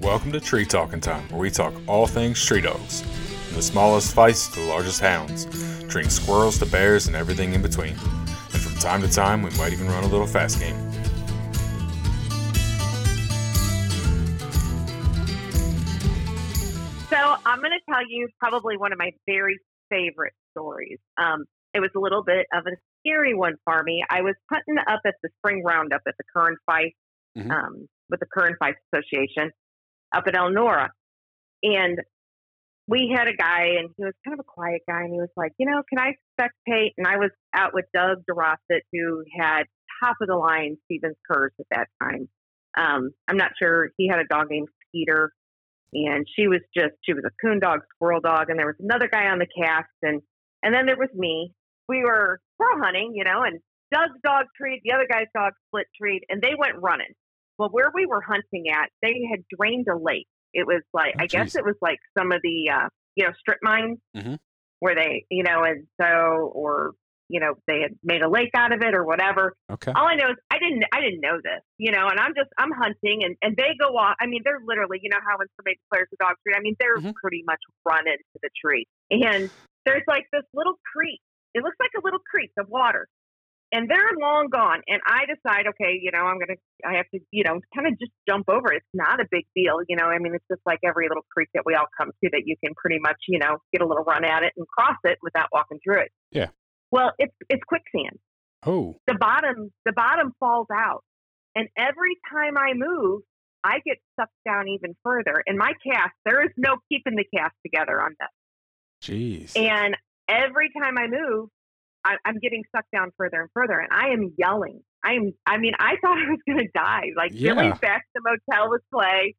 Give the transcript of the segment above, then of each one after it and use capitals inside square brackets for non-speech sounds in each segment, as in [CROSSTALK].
Welcome to Tree Talking Time, where we talk all things tree dogs, from the smallest feists to the largest hounds, treeing squirrels to bears and everything in between. And from time to time, we might even run a little fast game. So I'm going to tell you probably one of my very favorite stories. Um, it was a little bit of a scary one for me. I was hunting up at the spring roundup at the Kern Fife, Mhm. um, with the Cur and Feist Association up in Elnora. And we had a guy, and he was kind of a quiet guy, and he was like, you know, can I spectate? And I was out with Doug DeRosset, who had top of the line Stevens Curs at that time. Um, I'm not sure. He had a dog named Peter, and she was just she was a coon dog, squirrel dog, and there was another guy on the cast, and and then there was me. We were squirrel hunting, you know, and Doug's dog treed, the other guy's dog split treed, and they went running. Well, where we were hunting at, they had drained a lake. It was like Oh, I guess it was like some of the uh, you know strip mines Mhm. where they you know and so or you know they had made a lake out of it or whatever Okay. all I know is I didn't I didn't know this, you know, and I'm just I'm hunting and and they go off. I mean, they're literally, you know, how when somebody declares a dog tree, I mean, they're Mhm. pretty much run into the tree. And there's like this little creek. It looks like a little creek of water. And they're long gone. And I decide, okay, you know, I'm gonna I have to, you know, kind of just jump over. It's not a big deal, you know. I mean, it's just like every little creek that we all come to that you can pretty much, you know, get a little run at it and cross it without walking through it. Yeah. Well, it's it's quicksand Oh, the bottom the bottom falls out and every time i move i get sucked down even further and my cast there is no keeping the cast together on this jeez. and every time i move I, i'm getting sucked down further and further and i am yelling i am i mean i thought i was going to die like Yeah. billy's back to the motel with clay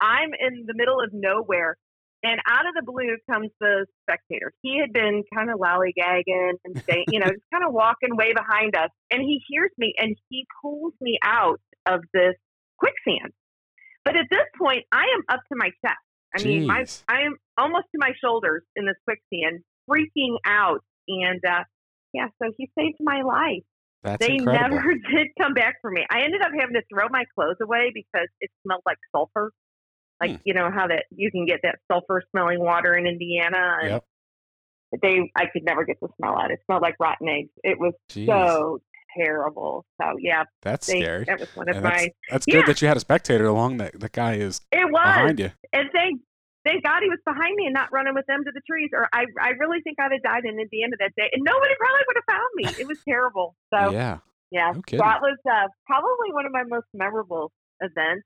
i'm in the middle of nowhere and out of the blue comes the spectator. He had been kind of lollygagging and staying, you know, just kind of walking way behind us. And he hears me and he pulls me out of this quicksand. But at this point, I am up to my chest. I mean, Jeez. I am almost to my shoulders in this quicksand, freaking out. And uh, yeah, so he saved my life. That's they incredible. never [LAUGHS] did come back for me. I ended up having to throw my clothes away because it smelled like sulfur. Like Hmm. you know how that you can get that sulfur smelling water in Indiana, and Yep. they I could never get the smell out. It smelled like rotten eggs. It was Jeez. so terrible. So yeah, That's they, scary. that was one of And that's my. that's Yeah. good that you had a spectator along that the guy is It was, behind you. and thank thank God he was behind me and not running with them to the trees. Or I I really think I'd have died in at the end of that day, and nobody probably would have found me. It was [LAUGHS] terrible. So yeah. Yeah, No kidding. that was uh, probably one of my most memorable events.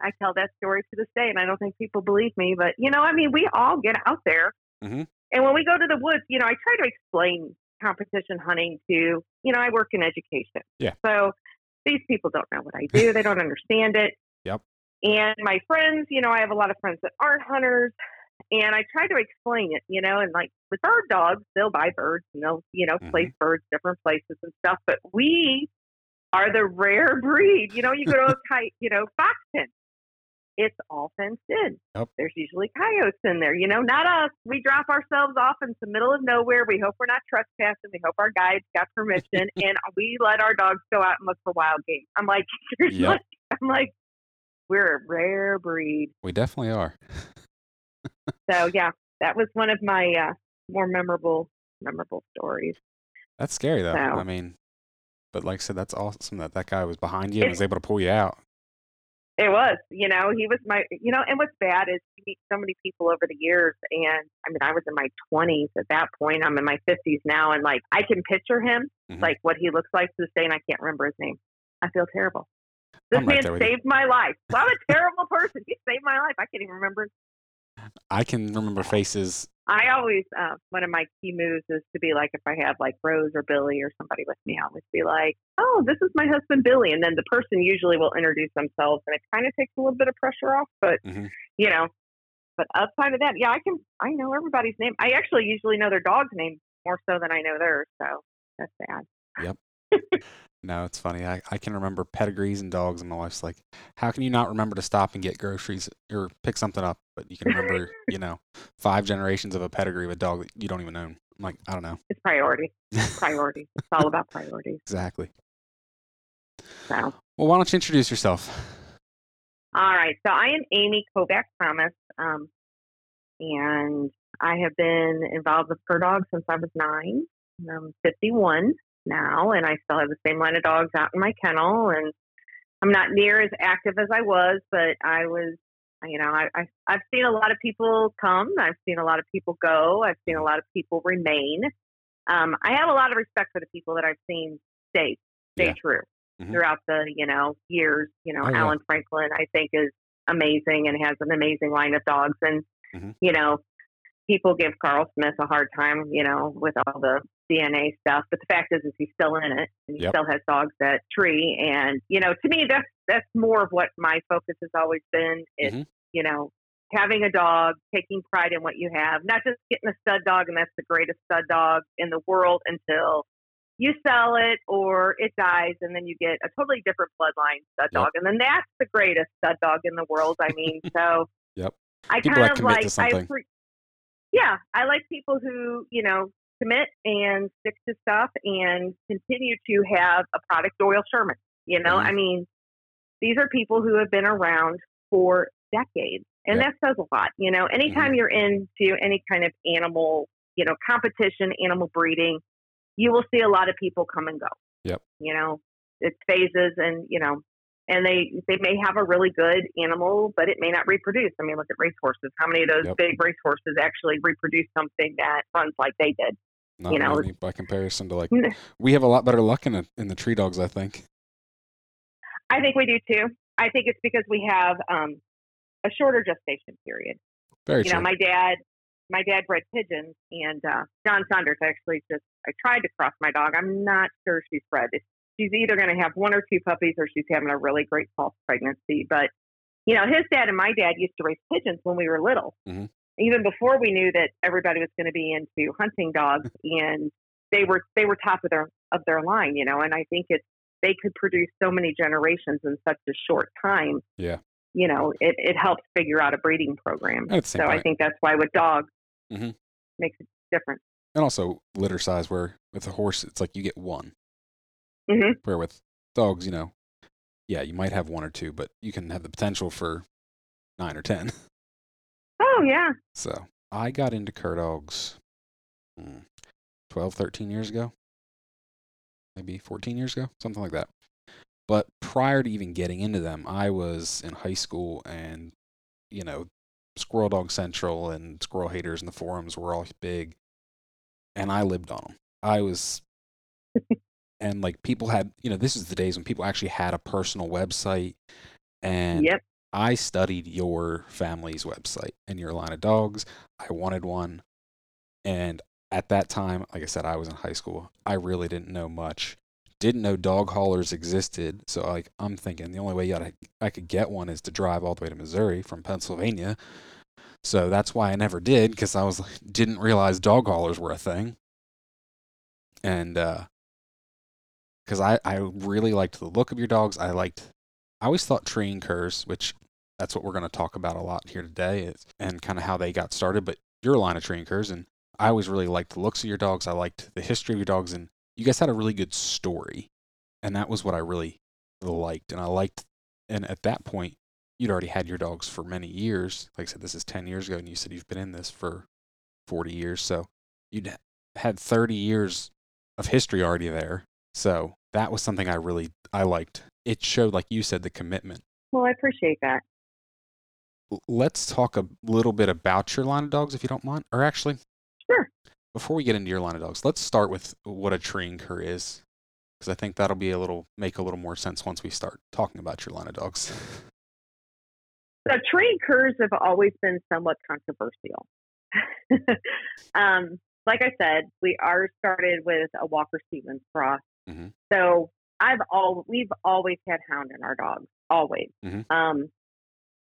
I tell that story to this day, and I don't think people believe me. But you know, I mean, we all get out there, Mhm. and when we go to the woods, you know, I try to explain competition hunting to, you know, I work in education, Yeah. So these people don't know what I do; they don't understand it. And my friends, you know, I have a lot of friends that aren't hunters, and I try to explain it, you know, and like with our dogs, they'll buy birds and they'll, you know, Mhm. place birds different places and stuff. But we are the rare [LAUGHS] breed. You know, you go to a [LAUGHS] kite, you know, fox pen. It's all fenced in. Yep. There's usually coyotes in there. You know, not us. We drop ourselves off into the middle of nowhere. We hope we're not trespassing. We hope our guides got permission, [LAUGHS] and we let our dogs go out and look for wild game. I'm like? Yep. I'm like, we're a rare breed. We definitely are. So yeah, that was one of my uh, more memorable memorable stories. That's scary though. So- I mean, but like I said, that's awesome that that guy was behind you and was able to pull you out. It was, you know, he was my, you know, and what's bad is you meet so many people over the years. And I mean, I was in my 20s at that point. I'm in my 50s now. And like, I can picture him, Mhm. like what he looks like to this day, and I can't remember his name. I feel terrible. This I'm man you. saved my life. Well, I'm a terrible person. He saved my life. I can't even remember. I can remember faces. I always, uh, one of my key moves is to be like, if I have like Rose or Billy or somebody with me, I always be like, oh, this is my husband, Billy. And then the person usually will introduce themselves and it kind of takes a little bit of pressure off. But, Mhm. you know, but outside of that, yeah, I can, I know everybody's name. I actually usually know their dog's name more so than I know theirs. So that's sad. [LAUGHS] No, it's funny. I, I can remember pedigrees and dogs, and my wife's like, "How can you not remember to stop and get groceries or pick something up, but you can remember, [LAUGHS] you know, five generations of a pedigree of a dog that you don't even own?" I'm like, I don't know. It's priority. Priority. [LAUGHS] It's all about priorities. exactly. So Well, why don't you introduce yourself? All right. So I am Amy Kovac Thomas, um, and I have been involved with Cur Dogs since I was nine. I'm 51 now, and I still have the same line of dogs out in my kennel. And I'm not near as active as I was, but I was, you know, I, I I've seen a lot of people come. I've seen a lot of people go. I've seen a lot of people remain. Um, I have a lot of respect for the people that I've seen stay stay Yeah. true Mhm. throughout the you know years. You know, Oh, yeah. Alan Franklin I think is amazing and has an amazing line of dogs. And Mhm. you know, people give Carl Smith a hard time, you know, with all the DNA stuff. But the fact is, is he's still in it, and he Yep. still has dogs at Tree. And you know, to me, that's that's more of what my focus has always been. Is Mhm. you know, having a dog, taking pride in what you have, not just getting a stud dog, and that's the greatest stud dog in the world until you sell it or it dies, and then you get a totally different bloodline stud Yep. dog, and then that's the greatest stud dog in the world. I mean, [LAUGHS] so Yep. I People kind of like I something. Yeah, I like people who you know commit and stick to stuff and continue to have a product. Doyle Sherman, you know, Mhm. I mean, these are people who have been around for decades, and Yep. that says a lot. You know, anytime you're into any kind of animal, you know, competition, animal breeding, you will see a lot of people come and go. Yep. You know, it's phases, and you know, and they they may have a really good animal, but it may not reproduce. I mean, look at racehorses. How many of those Yep. big racehorses actually reproduce something that runs like they did? Not you know, many by comparison to like [LAUGHS] we have a lot better luck in the, in the tree dogs, I think. I think we do too. I think it's because we have um, a shorter gestation period. Very you true. know, my dad, my dad bred pigeons, and uh, John Saunders actually just. I tried to cross my dog. I'm not sure she's bred. She's either going to have one or two puppies, or she's having a really great false pregnancy. But you know, his dad and my dad used to raise pigeons when we were little, Mhm. even before we knew that everybody was going to be into hunting dogs, [LAUGHS] and they were they were top of their of their line. You know, and I think it's they could produce so many generations in such a short time. Yeah. You know, it, it helps figure out a breeding program. So I think that's why with dogs mm-hmm. makes it different. and also litter size where with a horse it's like you get one. Hmm Where with dogs, you know, yeah, you might have one or two, but you can have the potential for nine or ten. [LAUGHS] Oh yeah, So I got into cur dogs mm, 12, 13 years ago. Maybe 14 years ago, something like that. But prior to even getting into them, I was in high school and, you know, Squirrel Dog Central and Squirrel Haters and the forums were all big. And I lived on them. I was, [LAUGHS] and like people had, you know, this is the days when people actually had a personal website. And yep. I studied your family's website and your line of dogs. I wanted one. And at that time, like I said, I was in high school. I really didn't know much. Didn't know dog haulers existed. So like I'm thinking the only way I, I could get one is to drive all the way to Missouri from Pennsylvania. So that's why I never did because I was didn't realize dog haulers were a thing. And uh because I, I really liked the look of your dogs. I liked I always thought treeing curs, which that's what we're going to talk about a lot here today, is, and kind of how they got started. But your line of treeing curs, and I always really liked the looks of your dogs. I liked the history of your dogs, and you guys had a really good story, and that was what I really liked. And I liked, and at that point, you'd already had your dogs for many years. Like I said, this is ten years ago, and you said you've been in this for forty years, so you'd had thirty years of history already there. So that was something I really I liked. It showed, like you said, the commitment. Well, I appreciate that. Let's talk a little bit about your line of dogs, if you don't mind. Or actually, Sure. before we get into your line of dogs, let's start with what a treeing cur is, because I think that'll be a little make a little more sense once we start talking about your line of dogs. So tree curs have always been somewhat controversial. [LAUGHS] um, like I said, we are started with a Walker Stevens cross. Mhm. So I've all we've always had hound in our dogs, always. Mhm. Um,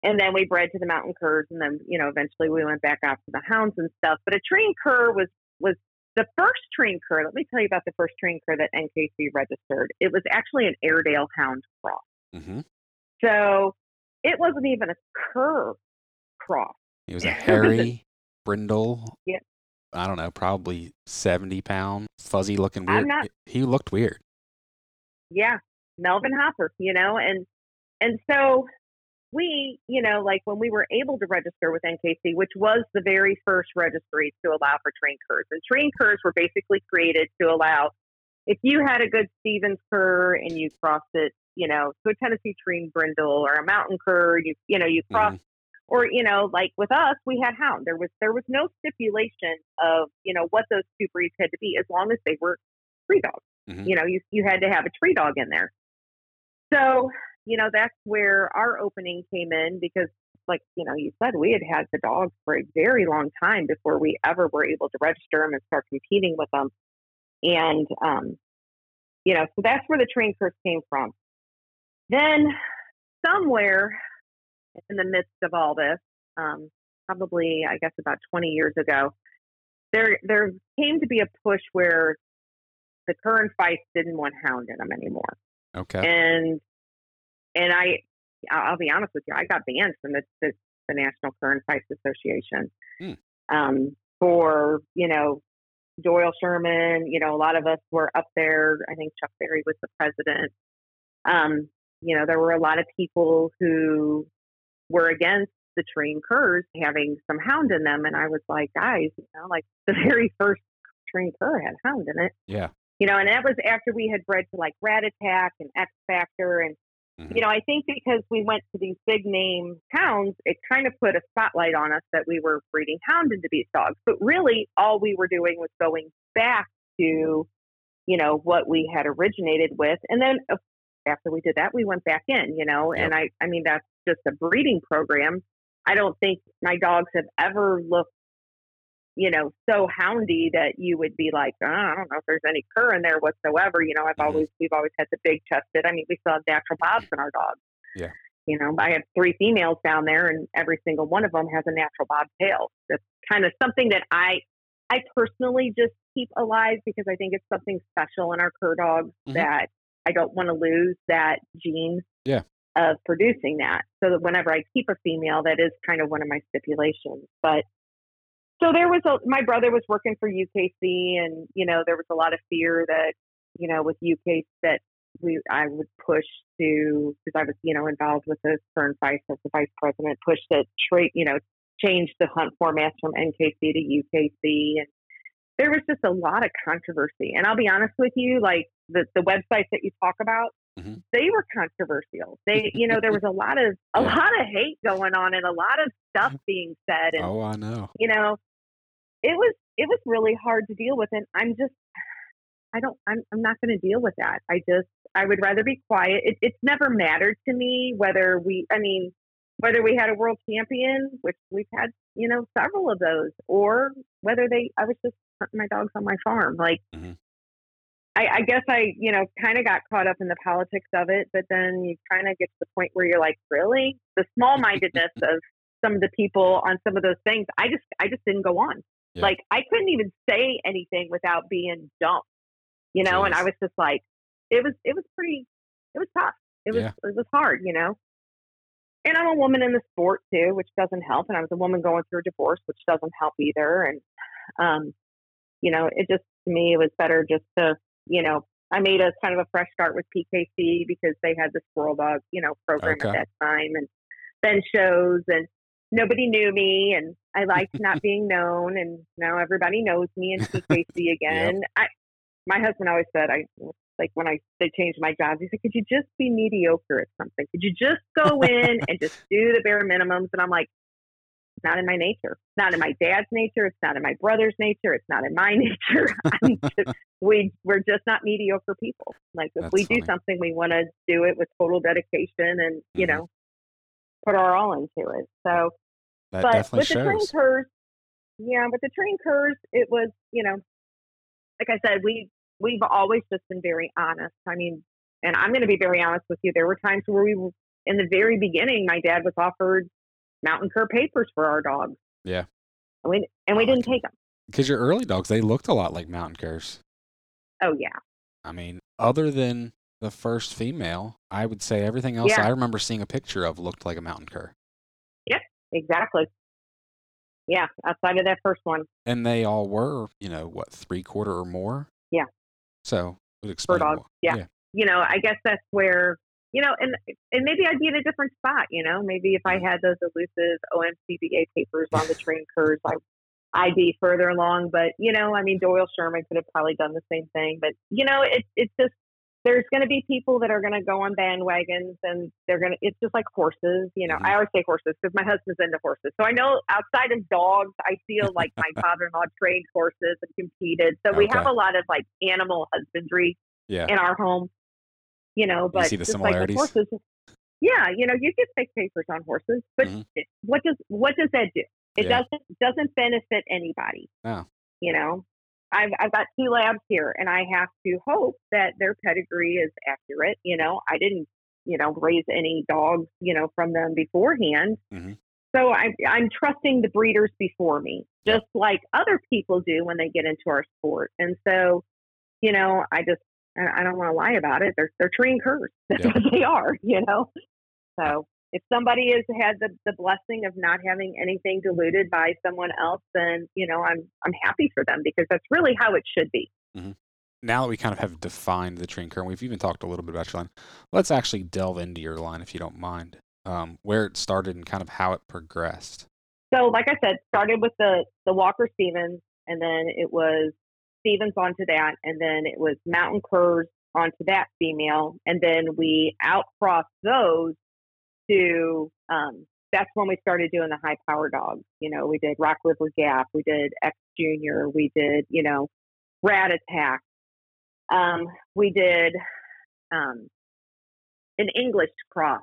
and then we bred to the mountain curs, and then you know eventually we went back out to the hounds and stuff. But a treeing cur was was the first treeing cur. Let me tell you about the first treeing cur that NKC registered. It was actually an Airedale hound cross. hmm So it wasn't even a cur cross. It was a [LAUGHS] hairy brindle. Yeah. I don't know, probably seventy pound, fuzzy looking I'm weird. not- He looked weird. Yeah, Melvin Hopper, you know, and and so we, you know, like when we were able to register with NKC, which was the very first registry to allow for treeing curs, and treeing curs were basically created to allow if you had a good Stevens cur and you crossed it, you know, to a Tennessee trained brindle or a mountain cur, you you know, you crossed Mm-hmm. Or you know like with us we had hound. There was there was no stipulation of you know what those two breeds had to be as long as they were tree dogs. Mhm. you know you you had to have a tree dog in there. So you know that's where our opening came in because like you know you said we had had the dogs for a very long time before we ever were able to register them and start competing with them and um you know so that's where the treeing curs came from. Then somewhere in the midst of all this, um, probably I guess about 20 years ago, there there came to be a push where the Cur and Feist didn't want hound in them anymore, Okay. and and I I'll be honest with you, I got banned from the the, the National Cur and Feist Association Hmm. um, for you know Doyle Sherman. You know, a lot of us were up there. I think Chuck Berry was the president. Um, you know, there were a lot of people who were against the treeing curs having some hound in them, and I was like, guys, you know, like [LAUGHS] the very first treeing cur had hound in it. Yeah. You know, and that was after we had bred to like Rat Attack and X Factor, and Mhm. you know, I think because we went to these big name hounds, it kind of put a spotlight on us that we were breeding hound into these dogs. But really, all we were doing was going back to, you know, what we had originated with, and then uh, after we did that, we went back in, you know, and I, I mean, that's just a breeding program. I don't think my dogs have ever looked, you know, so houndy that you would be like, oh, I don't know if there's any cur in there whatsoever. You know, I've Mhm. always, we've always had the big chested. I mean, we still have natural bobs in our dogs. Yeah. You know, I have three females down there, and every single one of them has a natural bob tail. That's kind of something that I, I personally just keep alive because I think it's something special in our cur dogs Mhm. that I don't want to lose that gene Yeah. of producing that. So that whenever I keep a female, that is kind of one of my stipulations. But so there was a my brother was working for UKC, and you know there was a lot of fear that you know with UKC that we I would push to because I was you know involved with the Cur and Feist as the vice president push to trade you know change the hunt formats from NKC to UKC and there was just a lot of controversy and I'll be honest with you like the the websites that you talk about Mhm. they were controversial they [LAUGHS] you know there was a lot of a lot of hate going on and a lot of stuff being said and Oh, I know. you know, it was it was really hard to deal with, and I'm just I don't I'm I'm not going to deal with that. I just I would rather be quiet. It, it's never mattered to me whether we I mean whether we had a world champion, which we've had you know several of those, or whether they I was just hunting my dogs on my farm. Like Mhm. I, I guess I you know kind of got caught up in the politics of it, but then you kind of get to the point where you're like, really the small mindedness of some of the people on some of those things. I just I just didn't go on. Yeah. Like I couldn't even say anything without being dumped, you know. And I was just like, it was it was pretty, it was tough. It was Yeah. it was hard, you know. And I'm a woman in the sport too, which doesn't help. And I was a woman going through a divorce, which doesn't help either. And um, you know, it just to me it was better just to, you know, I made a kind of a fresh start with PKC because they had the squirrel dog, you know, program Okay. at that time and then shows and nobody knew me and I liked not [LAUGHS] being known and now everybody knows me in PKC [LAUGHS] again. I my husband always said I like when I they changed my jobs, he said, Could you just be mediocre at something? Could you just go in and just do the bare minimums? And I'm like, it's not in my nature. It's not in my dad's nature. It's not in my brother's nature. It's not in my [LAUGHS] nature. Just, we we're just not mediocre people. Like if That's we do something, we want to do it with total dedication and you Mhm. know put our all into it. So, That but with the train shows. curs, yeah, with the treeing curs, it was you know, like I said, we we've always just been very honest. I mean, and I'm going to be very honest with you. There were times where we were in the very beginning. My dad was offered mountain cur papers for our dogs. Yeah. and we and we didn't take them. Because your early dogs, they looked a lot like mountain curs. Oh yeah, I mean, other than the first female, I would say everything else Yeah. I remember seeing a picture of looked like a mountain cur. Yep, exactly. Yeah, outside of that first one, And they all were, you know, what, three quarter or more? Yeah. So it would explain dogs, wh- yeah. you know, I guess that's where you know, and and maybe I'd be in a different spot. You know, maybe if I Mm-hmm. had those elusive OMCBA papers on the treeing curs, I I'd be further along. But you know, I mean, Doyle Sherman could have probably done the same thing. But you know, it's it's just there's going to be people that are going to go on bandwagons and they're going to it's just like horses you know Mhm. i always say horses because my husband's into horses so i know outside of dogs i feel [LAUGHS] like my father-in-law trained horses and competed so we have a lot of like animal husbandry Yeah. in our home you know but see the just like similarities? horses yeah you know you get fake papers on horses but Mhm. it- what does what does that do it Yeah. doesn't doesn't benefit anybody No. you know I've, I've got two labs here and I have to hope that their pedigree is accurate. You know, I didn't, you know, raise any dogs, you know, from them beforehand. Mm-hmm. So I'm, I'm trusting the breeders before me, just like other people do when they get into our sport. And so, you know, I just, I I don't want to lie about it. They're, they're treeing curs. [LAUGHS] That's Yeah. what they are, you know? So if somebody has had the, the blessing of not having anything diluted by someone else, then, you know, I'm, I'm happy for them because that's really how it should be. Now that we kind of have defined the train current, we've even talked a little bit about your line. Let's actually delve into your line, if you don't mind, um, where it started and kind of how it progressed. So, like I said, started with the the Walker Stevens, and then it was Stevens onto that, and then it was Mountain Curs onto that female, and then we outcrossed those to. Um, that's when we started doing the high power dogs. You know, we did Rock River Gap, we did X Junior, we did you know Rat Attack, um, we did um, an English cross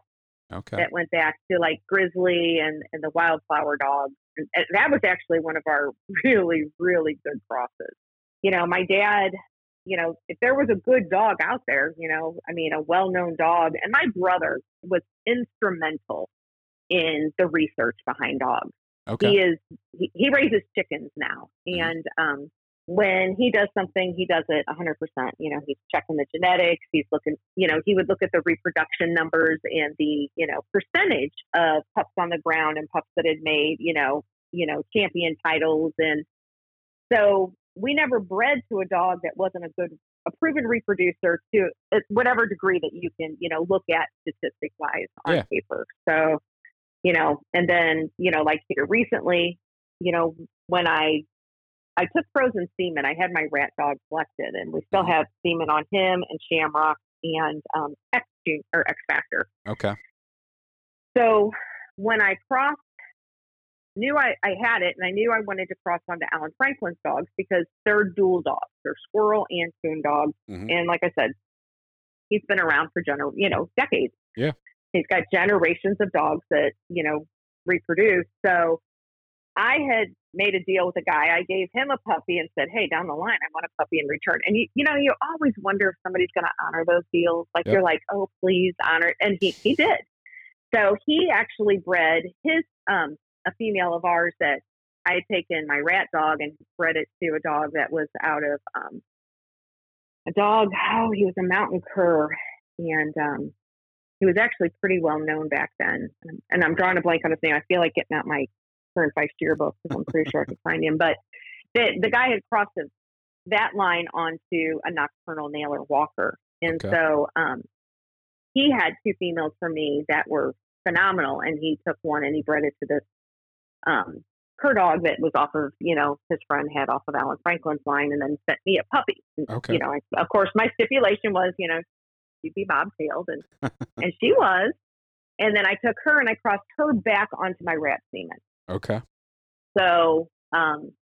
Okay. that went back to like Grizzly and, and the Wildflower Dog. And, and that was actually one of our [LAUGHS] really, really good crosses. You know, my dad, you know, if there was a good dog out there, you know, I mean, a well known dog, and my brother was instrumental in the research behind dogs Okay. he is he, he raises chickens now Mhm. and um when he does something he does it 100% you know he's checking the genetics he's looking you know he would look at the reproduction numbers and the you know percentage of pups on the ground and pups that had made you know you know champion titles and so we never bred to a dog that wasn't a good a proven reproducer to whatever degree that you can you know look at statistic wise on Yeah. paper so you know, and then, you know, like here recently, you know, when I I took frozen semen, I had my rat dog selected and we still Mhm. have semen on him and Shamrock and um X or X Factor. Okay. So when I crossed knew I, I had it and I knew I wanted to cross onto Alan Franklin's dogs because they're dual dogs. They're squirrel and coon dogs. Mhm. And like I said, he's been around for gener you know, decades. Yeah. He's got generations of dogs that, you know, reproduce. So I had made a deal with a guy. I gave him a puppy and said, Hey, down the line, I want a puppy in return. And you, you know, you always wonder if somebody's going to honor those deals. Like Yep. you're like, Oh, please honor. it." And he, he did. So he actually bred his, um, a female of ours that I had taken my rat dog and bred it to a dog that was out of, um, a dog. Oh, he was a mountain cur. And, um, he was actually pretty well known back then. And- I'm drawing a blank on his name. I feel like getting out my Cur and Feist yearbook because I'm pretty sure I could find him. But the, the guy had crossed his, that line onto a nocturnal nailer walker. And Okay. so um, he had two females for me that were phenomenal. And he took one and he bred it to this um, cur dog that was off of, you know, his friend had off of Alan Franklin's line and then sent me a puppy. Okay. You know, I, of course, my stipulation was, you know, she'd be bobtailed. And, [LAUGHS] and she was. And then I took her and I crossed her back onto my rat semen. Okay. So um,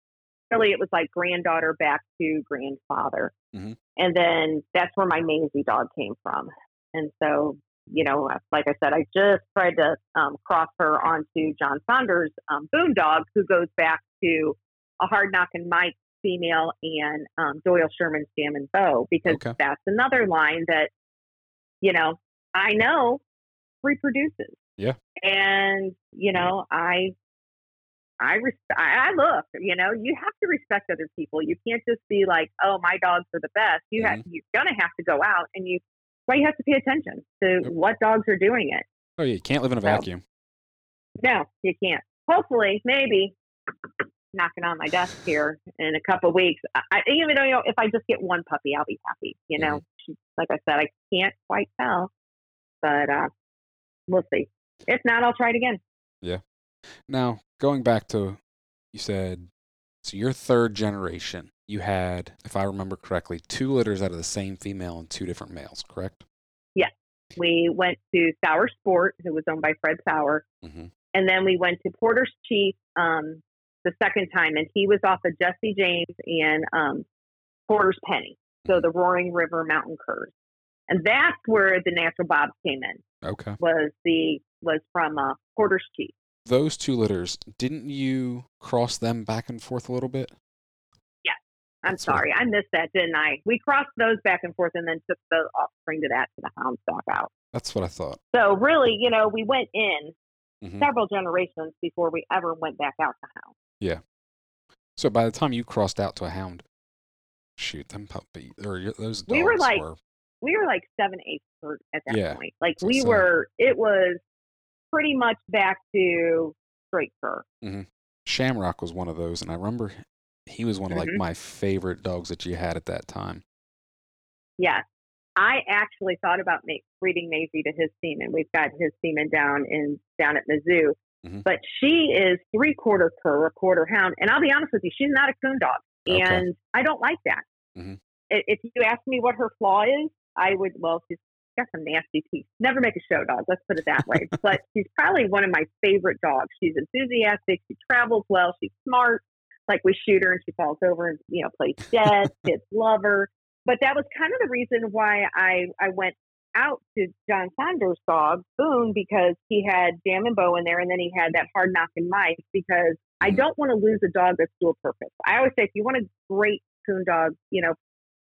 really, it was like granddaughter back to grandfather. Mm-hmm. And then that's where my Maisie dog came from. And so, you know, like I said, I just tried to um, cross her onto John Saunders' um, Boone dog, who goes back to a hard knocking Mike female and um, Doyle Sherman's Jam and Bow, because Okay. that's another line that, you know, I know reproduces. Yeah. And, you know, I I res- I look, you know, you have to respect other people. You can't just be like, oh, my dogs are the best. You have Mm-hmm. you're gonna have to go out and you. Why you have to pay attention to what dogs are doing it. Oh. You can't live in a So- vacuum. No, you can't. Hopefully, maybe knocking on my desk here in a couple weeks. I, even though you know, if I just get one puppy, I'll be happy. You know, She- like I said, I can't quite tell But uh, we'll see. If not, I'll try it again. Yeah. Now, going back to you said so your third generation, you had, if I remember correctly, two litters out of the same female and two different males, correct? Yes. We went to Sour Sport, who was owned by Fred Sour, Mm-hmm. and then we went to Porter's Chief um, the second time, and he was off of Jesse James and um, Porter's Penny, so the Roaring River Mountain Curs, and that's where the natural bobs came in. Okay. Was the was from uh, Porter's Chief. Those two litters, didn't you cross them back and forth a little bit? I'm That's what I- sorry, I missed that, didn't I? We crossed those back and forth, and then took the offspring to that to the hound stock out. That's what I thought. So really, you know, we went in Mhm. several generations before we ever went back out to hound. Yeah. So by the time you crossed out to a hound, shoot, them puppy or those dogs We were like- were we were like seven, eight herd at that Yeah. point. Like we so- were, it was pretty much back to straight cur. Shamrock was one of those, and I remember he was one of like Mhm. my favorite dogs that you had at that time. Yes. I actually thought about ma- breeding Maisie to his semen. We've got his semen down in down at Mizzou, Mhm. but she is three quarter cur, a quarter hound. And I'll be honest with you, she's not a coon dog, Okay. and I don't like that. Mhm. If you ask me what her flaw is, I would. Well, she's got some nasty teeth. Never make a show dog. Let's put it that way. but [LAUGHS] she's probably one of my favorite dogs. She's enthusiastic. She travels well. She's smart. Like we shoot her and she falls over and you know plays dead. [LAUGHS] Kids love her but that was kind of the reason why I, I went out to John Saunders' dog, Boone, because he had Jam and Bow in there and then he had that hard knocking Mike because I Mhm. don't want to lose a dog that's dual purpose. I always say if you want a great coon dog, you know,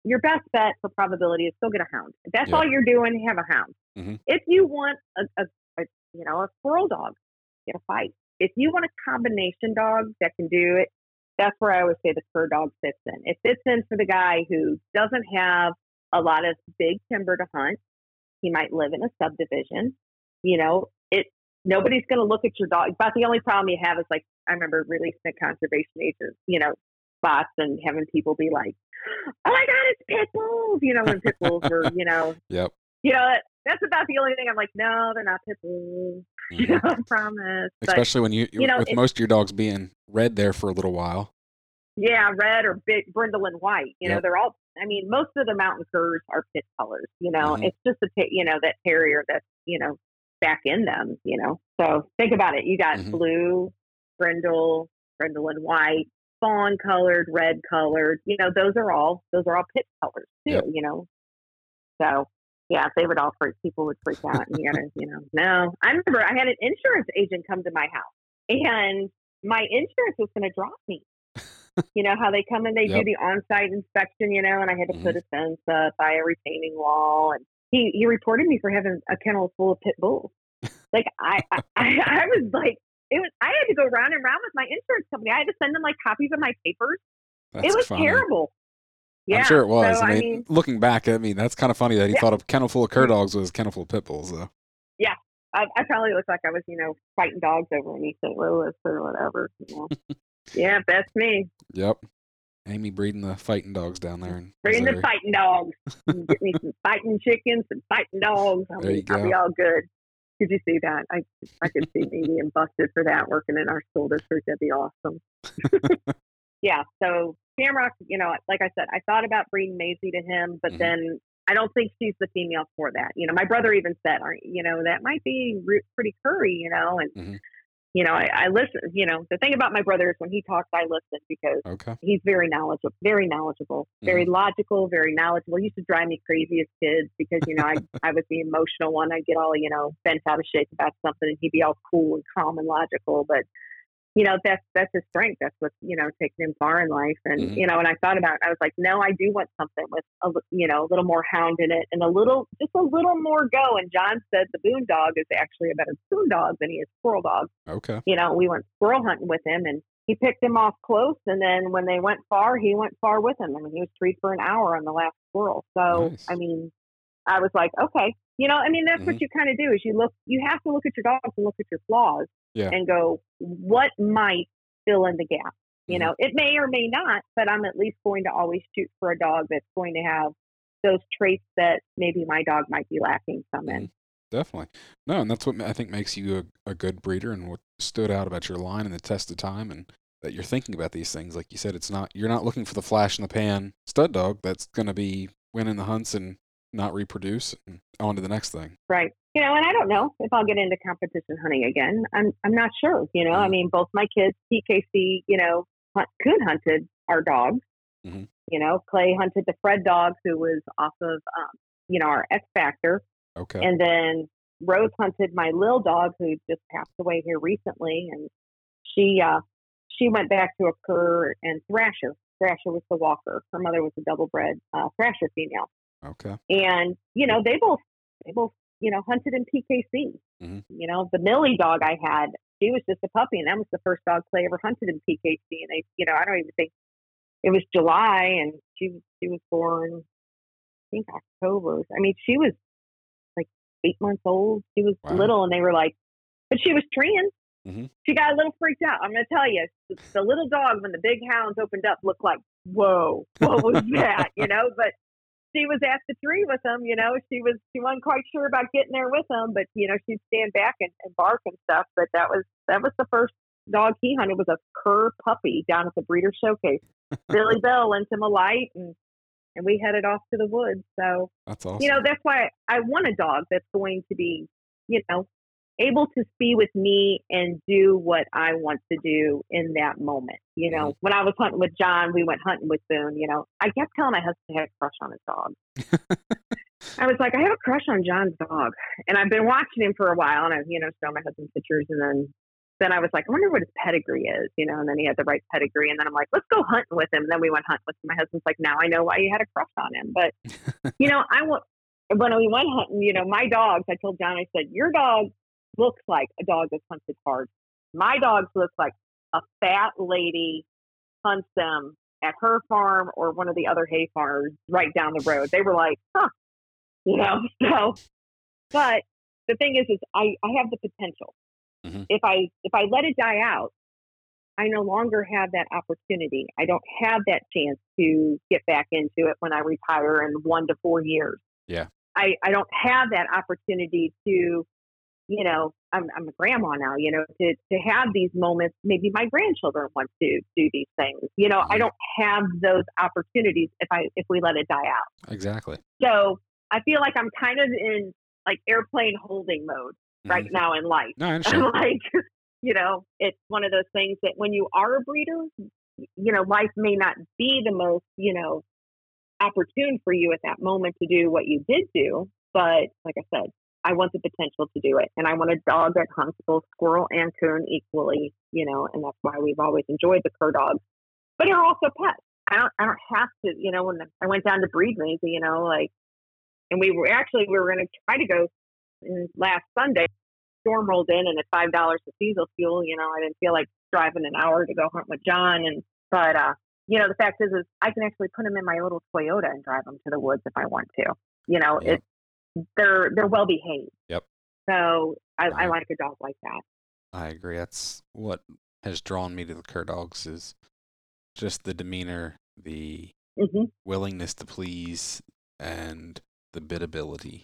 your best bet for probability is still get a hound. If that's Yeah. all you're doing, have a hound. Mhm. If you want a, a, a you know, a squirrel dog, get a feist. If you want a combination dog that can do it, that's where I always say the cur dog fits in. It fits in for the guy who doesn't have a lot of big timber to hunt. He might live in a subdivision. You know, it nobody's going to look at your dog. About the only problem you have is like I remember releasing a conservation agent, you know, spots and having people be like, "Oh my God, it's pit bulls!" You know, when pit bulls were, [LAUGHS] you know, Yep. you know, that's about the only thing. I'm like, no, they're not pit bulls. [LAUGHS] You Mhm. know, I promise. But Especially when you, you know, with it- most of your dogs being red there for a little while. Yeah, red or big brindle and white. You know, they're all. I mean, most of the mountain curs are pit colors. You know, Mhm. it's just a you know that terrier that's you know back in them. You know, so think about it. You got Mhm. blue, brindle, brindle and white, fawn colored, red colored. You know, those are all those are all pit colors too. Yep. You know, so yeah, they would all freak. People would freak out, and you gotta, you know, no. I remember I had an insurance agent come to my house, and my insurance was going to drop me. you know how they come and they Yep. do the on-site inspection, you know, and I had to Mhm. put a fence up, buy a retaining wall, and he he reported me for having a kennel full of pit bulls. Like I, [LAUGHS] I I was like. It was. I had to go round and round with my insurance company. I had to send them like copies of my papers. That's it was funny. terrible. Yeah, I'm sure it was. So, I, mean, looking back, I mean, that's kind of funny that he Yeah. thought a kennel full of mm-hmm. cur dogs was a kennel full of pit bulls, though. I, I probably looked like I was, you know, fighting dogs over in East St. Louis or whatever. You know. [LAUGHS] yeah, that's me. Yep. Amy breeding the fighting dogs down there. In Bring the fighting dogs. Get me some fighting chickens, some fighting dogs. I'll, There be, you I'll be all good. Did you see that? I I could see me being busted for that working in our school district. That'd be awesome. [LAUGHS] [LAUGHS] yeah. So Shamrock, you know, like I said, I thought about breeding Maisie to him, but Mhm. then I don't think she's the female for that. You know, my brother even said, "Aren't you know that might be re- pretty curry?" You know, and Mhm. you know, I, I listen. You know, the thing about my brother is when he talks, I listen because Okay. he's very knowledgeable, very knowledgeable, very logical, very knowledgeable. He used to drive me crazy as kids because you know I [LAUGHS] I was the emotional one. I'd get all you know bent out of shape about something, and he'd be all cool and calm and logical. But you know that's that's his strength. That's what you know taking him far in life. And Mhm. you know, and I thought about, it, I was like, no, I do want something with a you know a little more hound in it and a little just a little more go. And John said the Boone dog is actually a better coon dog than he is Squirrel dog Okay. you know, we went squirrel hunting with him and he picked him off close. And then when they went far, he went far with him. I mean, he was treed for an hour on the last squirrel. So, Nice. I mean, I was like, okay, you know, I mean, that's what you kind of do is you look, you have to look at your dogs and look at your flaws Yeah. and go, what might fill in the gap? You Mhm. know, it may or may not, but I'm at least going to always shoot for a dog that's going to have those traits that maybe my dog might be lacking some in. definitely. No, and that's what I think makes you a, a good breeder and what stood out about your line and the test of time and that you're thinking about these things. Like you said, it's not you're not looking for the flash in the pan stud dog that's going to be winning the hunts and not reproduce and on to the next thing. Right. You know, and I don't know if I'll get into competition hunting again. I'm I'm not sure. You know, I Mhm. mean, both my kids, PKC, you know, hunt, coon hunted our dogs. Mhm. You know, Clay hunted the Fred dog, who was off of, um, you know, our X Factor, Okay. and then Rose hunted my Lil dog, who just passed away here recently, and she uh she went back to a cur and Thrasher. Thrasher was the walker. Her mother was a double bred uh, Thrasher female okay. and you know they both they both you know hunted in PKC. Mm-hmm. You know the Millie dog I had, she was just a puppy, and that was the first dog Clay ever hunted in PKC. And they, you know, I don't even think it was July, and she she was born, I think October. I mean, she was like eight months old. She was Wow. little, and they were like, but she was treeing. Mhm. She got a little freaked out. I'm going to tell you, the, the little dog when the big hounds opened up looked like, whoa, what was [LAUGHS] that? you know, but she was at the tree with him. You know, she was she wasn't quite sure about getting there with him, but you know she'd stand back and, and bark and stuff. But that was that was the first dog he hunted was a cur puppy down at the breeder showcase. [LAUGHS] Billy Bell lent him a light and and we headed off to the woods. So That's awesome. you know that's why I want a dog that's going to be you know able to be with me and do what I want to do in that moment. You know, mm-hmm. when I was hunting with John, we went hunting with Boone. You know, I kept telling my husband I had a crush on his dog. [LAUGHS] I was like, I have a crush on John's dog, and I've been watching him for a while, and I, you know, show my husband pictures, and then, then I was like, I wonder what his pedigree is, you know, and then he had the right pedigree, and then I'm like, let's go hunting with him. And then we went hunting with him. My husband's like, now I know why you had a crush on him, but [LAUGHS] you know, I want when we went hunting, you know, my dogs. I told John, I said, your dog looks like a dog that's hunted hard. My dogs look like a fat lady hunts them at her farm or one of the other hay farms right down the road. They were like, huh, you know. [LAUGHS] So, but the thing is, is I I have the potential. Mhm. If I if I let it die out, I no longer have that opportunity. I don't have that chance to get back into it when I retire in one to four years. Yeah. I, I don't have that opportunity to, you know, I'm, I'm a grandma now, you know, to, to have these moments. Maybe my grandchildren want to do these things. You know, I don't have those opportunities if I if we let it die out. exactly. So I feel like I'm kind of in like airplane holding mode right Mhm. now in life. No, I I'm [LAUGHS] understand. like, you know, it's one of those things that when you are a breeder, you know, life may not be the most, you know, opportune for you at that moment to do what you did do. But like I said, I want the potential to do it. And I want a dog that hunts both squirrel and coon equally, you know, and that's why we've always enjoyed the cur dogs. But they're also pets. I don't I don't have to, you know, when I went down to breed maybe, you know, like and we were actually we were gonna try to go last Sunday storm rolled in and at five dollars for diesel fuel, you know, I didn't feel like driving an hour to go hunt with John and but uh you know, the fact is is I can actually put them in my little Toyota and drive them to the woods if I want to. You know, Yep. it's they're they're well behaved. Yep. So I, I Right. like a dog like that. I agree. That's what has drawn me to the cur dogs is just the demeanor, the hmm willingness to please, and the biddability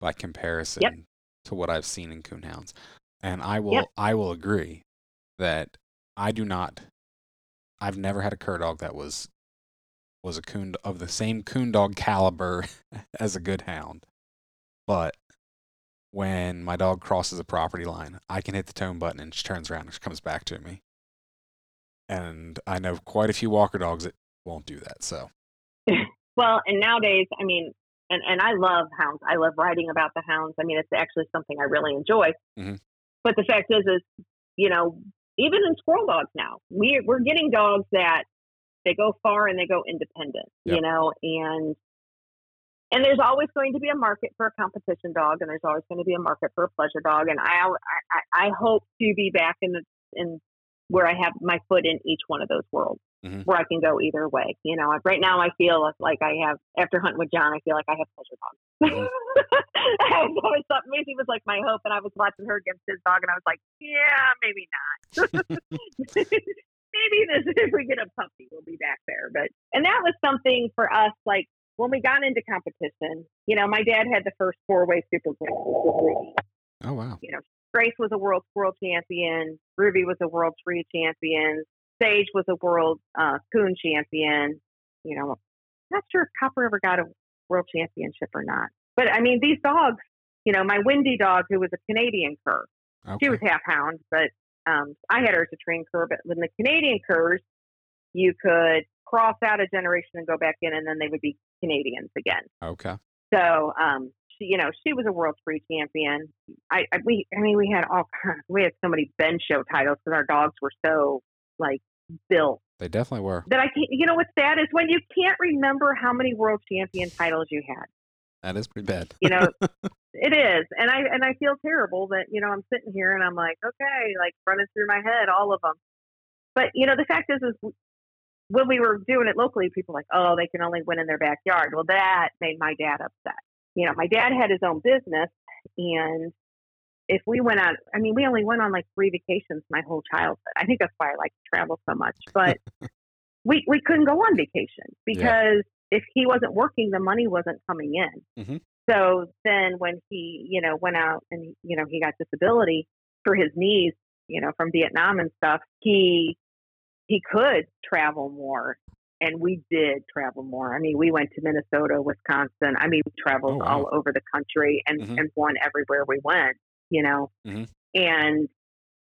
by comparison to what I've seen in coonhounds. And I will Yep. I will agree that I do not I've never had a cur dog that was was a coon of the same coon dog caliber [LAUGHS] as a good hound. But when my dog crosses a property line, I can hit the tone button and she turns around and she comes back to me. And I know quite a few walker dogs that won't do that. So [LAUGHS] Well, and nowadays, I mean, and and I love hounds. I love writing about the hounds. I mean, it's actually something I really enjoy. Mm-hmm. But the fact is, is you know, even in squirrel dogs now, we we're getting dogs that they go far and they go independent. Yep. You know, and and there's always going to be a market for a competition dog, and there's always going to be a market for a pleasure dog. And I I, I hope to be back in the in where I have my foot in each one of those worlds Mhm. where I can go either way. You know, right now I feel like I have after hunting with John, I feel like I have pleasure dogs. [LAUGHS] I was always thought Maisie was like my hope, and I was watching her against his dog, and I was like, yeah, maybe not. [LAUGHS] [LAUGHS] maybe this if we get a puppy, we'll be back there. But and that was something for us, like when we got into competition, you know, my dad had the first four way Super Bowl. Oh wow. You know, Grace was a world world champion. Ruby was a world three champion. Sage was a world uh, coon champion. You know, not sure if Copper ever got a world championship or not. But I mean, these dogs. You know, my Windy dog, who was a Canadian cur, Okay. she was half hound, but um, I had her as a treeing cur. But when the Canadian curs, you could cross out a generation and go back in, and then they would be Canadians again. okay. So, um, she, you know, she was a world free champion. I, I, we, I mean, we had all kinds. [LAUGHS] We had so many bench show titles because our dogs were so like built They definitely were. that I can't. You know what's sad is when you can't remember how many world champion titles you had. That is pretty bad. You know, [LAUGHS] it is, and I and I feel terrible that you know I'm sitting here and I'm like, okay, like running through my head all of them. But you know, the fact is, is when we were doing it locally, people were like, oh, they can only win in their backyard. Well, that made my dad upset. You know, my dad had his own business, and if we went out, I mean, we only went on like three vacations my whole childhood. I think that's why I like to travel so much. But [LAUGHS] we we couldn't go on vacation because if he wasn't working, the money wasn't coming in. Mhm. So then when he, you know, went out and you know he got disability for his knees, you know, from Vietnam and stuff, he he could travel more. And we did travel more. I mean, we went to Minnesota, Wisconsin. I mean, we traveled Oh, wow. all over the country and, Mhm. and won everywhere we went, you know. Mhm. And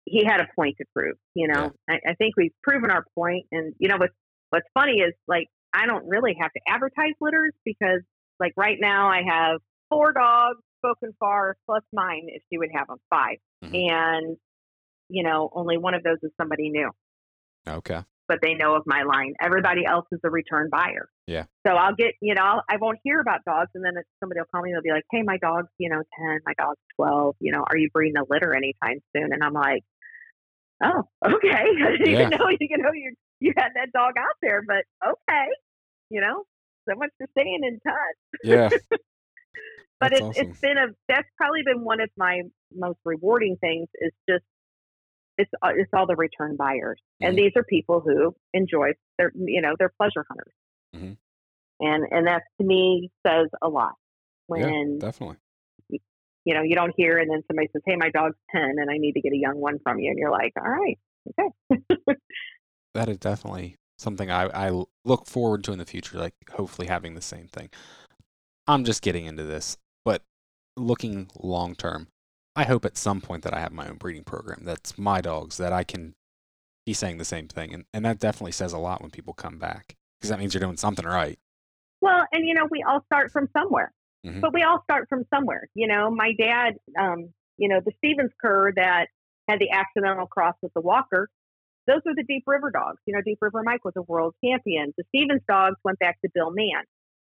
he had a point to prove, you know. I, I think we've proven our point. And, you know, what's, what's funny is like, I don't really have to advertise litters because, like, right now I have four dogs, spoken far, plus mine if she would have them, 5 Mhm. And, you know, only one of those is somebody new Okay. but they know of my line. Everybody else is a return buyer. Yeah. So I'll get, you know, I'll, I won't hear about dogs, and then somebody will call me. They'll be like, "Hey, my dog's, you know, ten. My dog's twelve. You know, are you breeding a litter anytime soon?" And I'm like, "Oh, okay. [LAUGHS] I didn't Yeah. even know you know you you had that dog out there, but okay. You know, so much for staying in touch. Yeah. [LAUGHS] But That's it's awesome. it's been a that's probably been one of my most rewarding things is just it's uh, it's all the return buyers, and Mhm. these are people who enjoy their you know they're pleasure hunters, Mhm. and and that to me says a lot yeah. when Definitely. you know you don't hear and then somebody says hey my dog's ten and I need to get a young one from you and you're like all right okay [LAUGHS] That is definitely something I, I look forward to in the future, like hopefully having the same thing. I'm just getting into this, but looking long term, I hope at some point that I have my own breeding program. That's my dogs that I can be saying the same thing. And, and that definitely says a lot when people come back because that means you're doing something right. Well, and you know, we all start from somewhere. Mhm. But we all start from somewhere. You know, my dad, um, you know, the Stephens cur that had the accidental cross with the Walker, those were the Deep River dogs. You know, Deep River Mike was a world champion. The Stephens dogs went back to Bill Mann.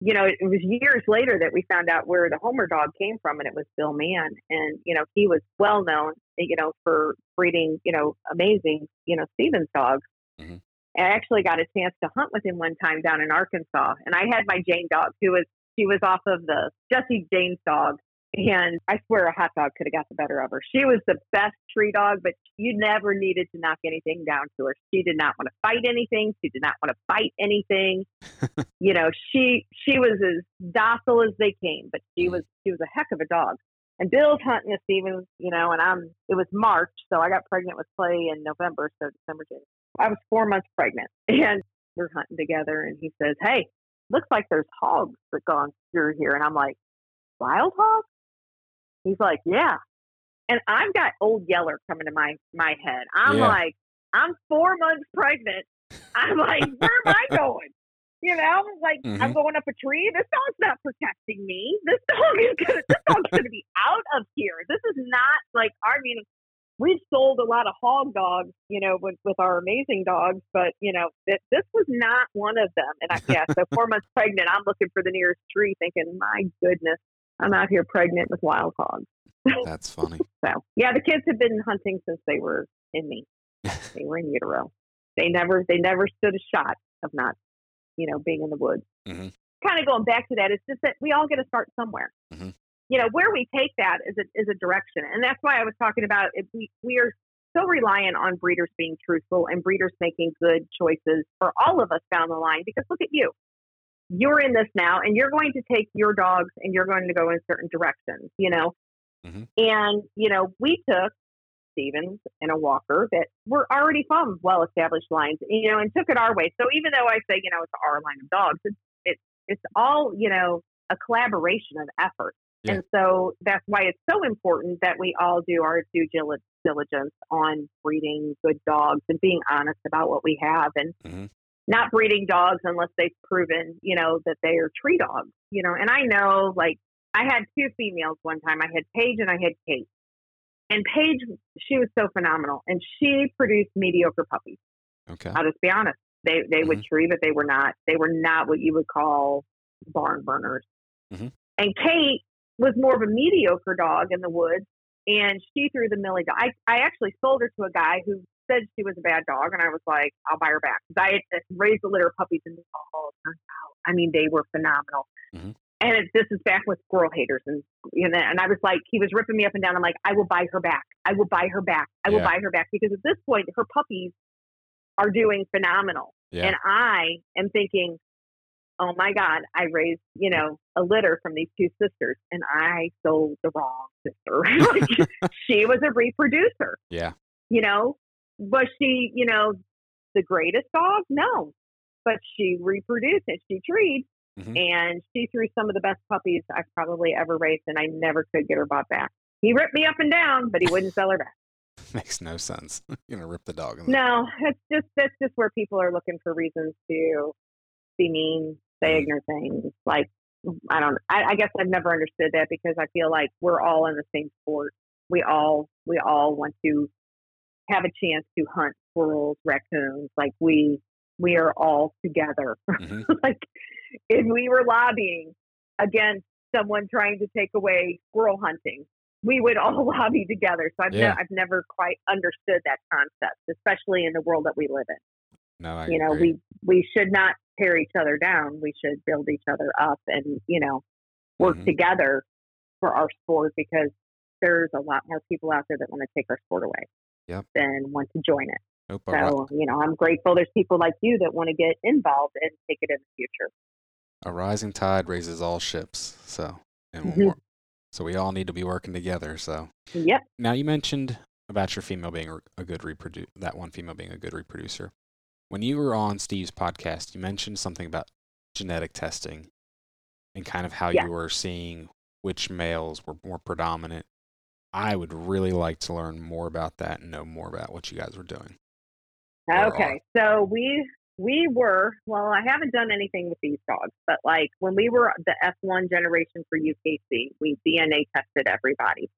You know, it was years later that we found out where the Homer dog came from, and it was Bill Mann. And, you know, he was well known, you know, for breeding, you know, amazing, you know, Stephens dogs. Mhm. I actually got a chance to hunt with him one time down in Arkansas, and I had my Jane dog, who was she was off of the Jesse James dog, and I swear a hot dog could have got the better of her. She was the best tree dog, but you never needed to knock anything down to her. She did not want to fight anything. She did not want to fight anything. [LAUGHS] you know, she she was as docile as they came, but she was she was a heck of a dog. And Bill's hunting a Stephens, you know, and I'm it was March, so I got pregnant with Clay in November, so December, January. I was four months pregnant, [LAUGHS] and we're hunting together, and he says, "Hey, looks like there's hogs that gone through here," and I'm like, "Wild hogs?" He's like, "Yeah," and I've got old Yeller coming to my my head. I'm Yeah. like, I'm four months pregnant. I'm like, where am I going? You know, like I'm Mhm. going up a tree. This dog's not protecting me. This dog is gonna. This dog's gonna be out of here. This is not like. I mean, we've sold a lot of hog dogs, you know, with with our amazing dogs, but you know, th- this was not one of them. And I, yeah, so four months pregnant, I'm looking for the nearest tree, thinking, my goodness, I'm out here pregnant with wild hogs. [LAUGHS] That's funny. So yeah, the kids have been hunting since they were in me. [LAUGHS] They were in utero. They never they never stood a shot of not, you know, being in the woods. Mm-hmm. Kind of going back to that, it's just that we all get to start somewhere. Mhm. You know, where we take that is a is a direction, and that's why I was talking about if we we are so reliant on breeders being truthful and breeders making good choices for all of us down the line. Because look at you, you're in this now and you're going to take your dogs and you're going to go in certain directions, you know? Mhm. And, you know, we took Stephens and a Walker that were already from well established lines, you know, and took it our way. So even though I say, you know, it's our line of dogs, it's, it's, it's all, you know, a collaboration of effort. Yeah. And so that's why it's so important that we all do our due diligence on breeding good dogs and being honest about what we have and Mhm. Not breeding dogs unless they've proven, you know, that they are tree dogs, you know. And I know, like, I had two females one time. I had Paige and I had Kate. And Paige, she was so phenomenal, and she produced mediocre puppies. Okay. I'll just be honest; they they would tree, but they were not they were not what you would call barn burners. Mhm. And Kate was more of a mediocre dog in the woods, and she threw the millie dog. I I actually sold her to a guy who said she was a bad dog, and I was like, I'll buy her back because I had raised a litter of puppies, and oh, it turns out, I mean, they were phenomenal. Mhm. And it, this is back with squirrel haters, and you know, and I was like, he was ripping me up and down. I'm like, I will buy her back. I will buy her back. I will Yeah. buy her back because at this point, her puppies are doing phenomenal, Yeah. and I am thinking, oh my God, I raised, you know, a litter from these two sisters and I sold the wrong sister. [LAUGHS] like, [LAUGHS] she was a reproducer, yeah. you know? Was she, you know, the greatest dog? No. But she reproduced and she treed Mhm. and she threw some of the best puppies I've probably ever raised and I never could get her bought back. He ripped me up and down, but he wouldn't sell her back. [LAUGHS] Makes no sense. [LAUGHS] You're gonna rip the dog. In the- No, it's just that's just where people are looking for reasons to be mean, say Mhm. ignorant things. Like I don't, I, I guess I've never understood that because I feel like we're all in the same sport. We all we all want to have a chance to hunt squirrels, raccoons. Like we we are all together. Mhm. [LAUGHS] like if we were lobbying against someone trying to take away squirrel hunting, we would all [LAUGHS] lobby together. So I've, ne- I've never quite understood that concept, especially in the world that we live in. No, I you know, agree. we we should not tear each other down. We should build each other up and you know work Mhm. together for our sport because there's a lot more people out there that want to take our sport away Yep. than want to join it. Nope, So you know, I'm grateful there's people like you that want to get involved and take it in the future. a rising tide raises all ships. So, and Mhm. we're- so we all need to be working together. So Yep. now you mentioned about your female being a- a good reproduce that one female being a good reproducer. When you were on Steve's podcast, you mentioned something about genetic testing and kind of how Yeah. you were seeing which males were more predominant. I would really like to learn more about that and know more about what you guys were doing. Okay, so we we were well. I haven't done anything with these dogs, but like when we were the F1 generation for UKC, we DNA tested everybody,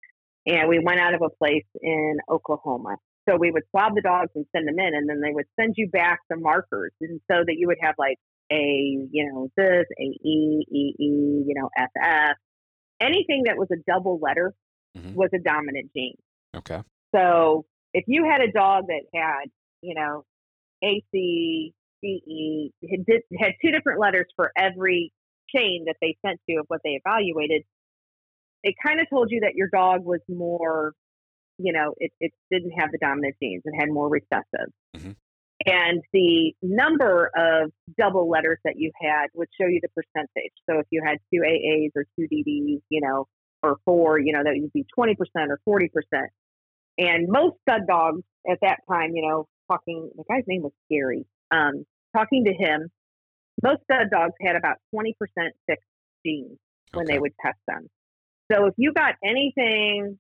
and we went out of a place in Oklahoma. So we would swab the dogs and send them in, and then they would send you back the markers, and so that you would have like a you know this a e e e you know ff anything that was a double letter Mhm. was a dominant gene. Okay. So if you had a dog that had, you know, AC, CE, had, had two different letters for every chain that they sent to of what they evaluated, it kind of told you that your dog was more, you know, it, it didn't have the dominant genes and had more recessive. Mhm. And the number of double letters that you had would show you the percentage. So if you had two AAs or two DDs, you know, or four, you know, that would be 20% or 40%. And most stud dogs at that time, you know, talking, the guy's name was Gary, um, talking to him, most stud dogs had about 20% fixed genes when they would test them. So if you got anything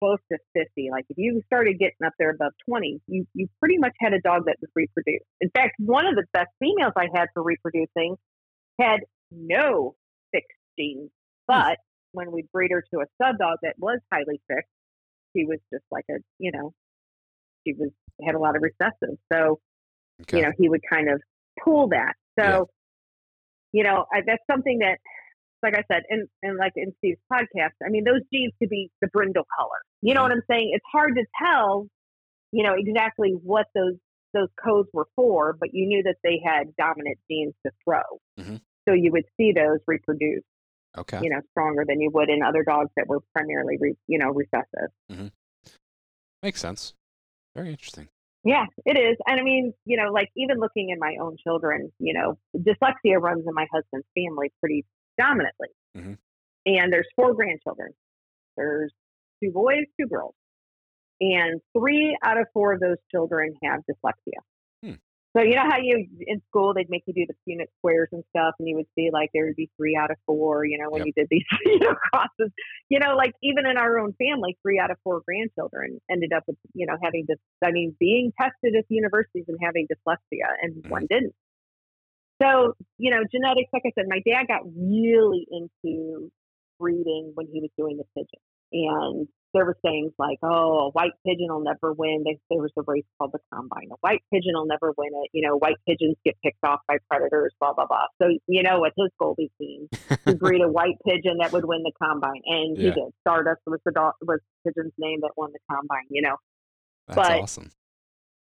close to 50, like if you started getting up there above 20, you, you pretty much had a dog that was reproduced. In fact, one of the best females I had for reproducing had no fixed genes, but when we breed her to a stud dog that was highly fixed, she was just like a, you know, she was had a lot of recessive. So, Okay. you know, he would kind of pull that. So, Yeah. you know, I, that's something that, like I said, and, and like in Steve's podcast, I mean, those genes could be the brindle color. You know what I'm saying? It's hard to tell, you know, exactly what those those codes were for, but you knew that they had dominant genes to throw. Mhm. So you would see those reproduce, okay. you know, stronger than you would in other dogs that were primarily, re, you know, recessive. Mm-hmm. Makes sense. Very interesting. Yeah, it is. And I mean, you know, like even looking in my own children, you know, dyslexia runs in my husband's family pretty dominantly. Mhm. And there's four grandchildren. There's two boys, two girls. And three out of four of those children have dyslexia. So you know how you in school they'd make you do the Punnett squares and stuff, and you would see like there would be three out of four. You know when Yep. you did these [LAUGHS] you know crosses. You know like even in our own family, three out of four grandchildren ended up with you know having this. I mean being tested at the universities and having dyslexia, and mm-hmm. one didn't. So you know genetics. Like I said, my dad got really into breeding when he was doing the pigeon, and there were things like, "Oh, a white pigeon will never win." They, there was a race called the Combine. A white pigeon will never win it. You know, white pigeons get picked off by predators. Blah blah blah. So you know what his goal became to [LAUGHS] breed a white pigeon that would win the Combine, and he did. Stardust was the dog, was the pigeon's name that won the Combine. You know, That's But- awesome.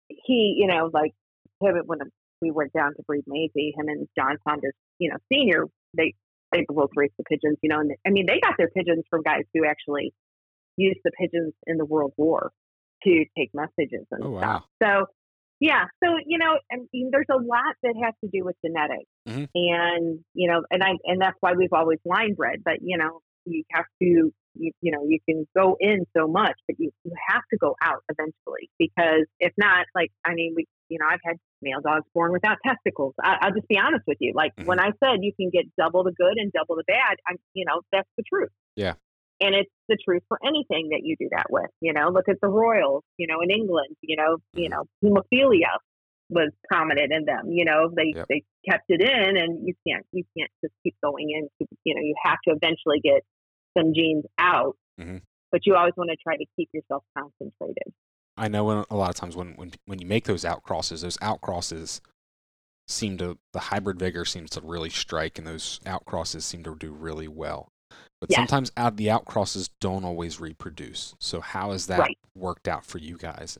he, you know, like him when we went down to breed Maisie, him and John Saunders, you know, senior, they they both raced the pigeons, you know, and I mean they got their pigeons from guys who actually used the pigeons in the World War to take messages and Oh, wow. stuff. So yeah, so you know, I mean, there's a lot that has to do with genetics, Mhm. and you know, and I and that's why we've always line bred. But you know, you have to, you, you know, you can go in so much, but you you have to go out eventually because if not, like I mean, we, you know, I've had male dogs born without testicles. I, I'll just be honest with you. Like when I said you can get double the good and double the bad, I'm, you know, that's the truth. Yeah. And it's the truth for anything that you do that with. You know, look at the Royals. You know, in England, you know, you know, hemophilia was prominent in them. You know, they Yep. they kept it in, and you can't you can't just keep going in. You know, you have to eventually get some genes out, Mm-hmm. but you always want to try to keep yourself concentrated. I know when, a lot of times when, when when you make those outcrosses, those outcrosses seem to the hybrid vigor seems to really strike, and those outcrosses seem to do really well. But Yes. sometimes out the outcrosses don't always reproduce. So how has that Right. worked out for you guys?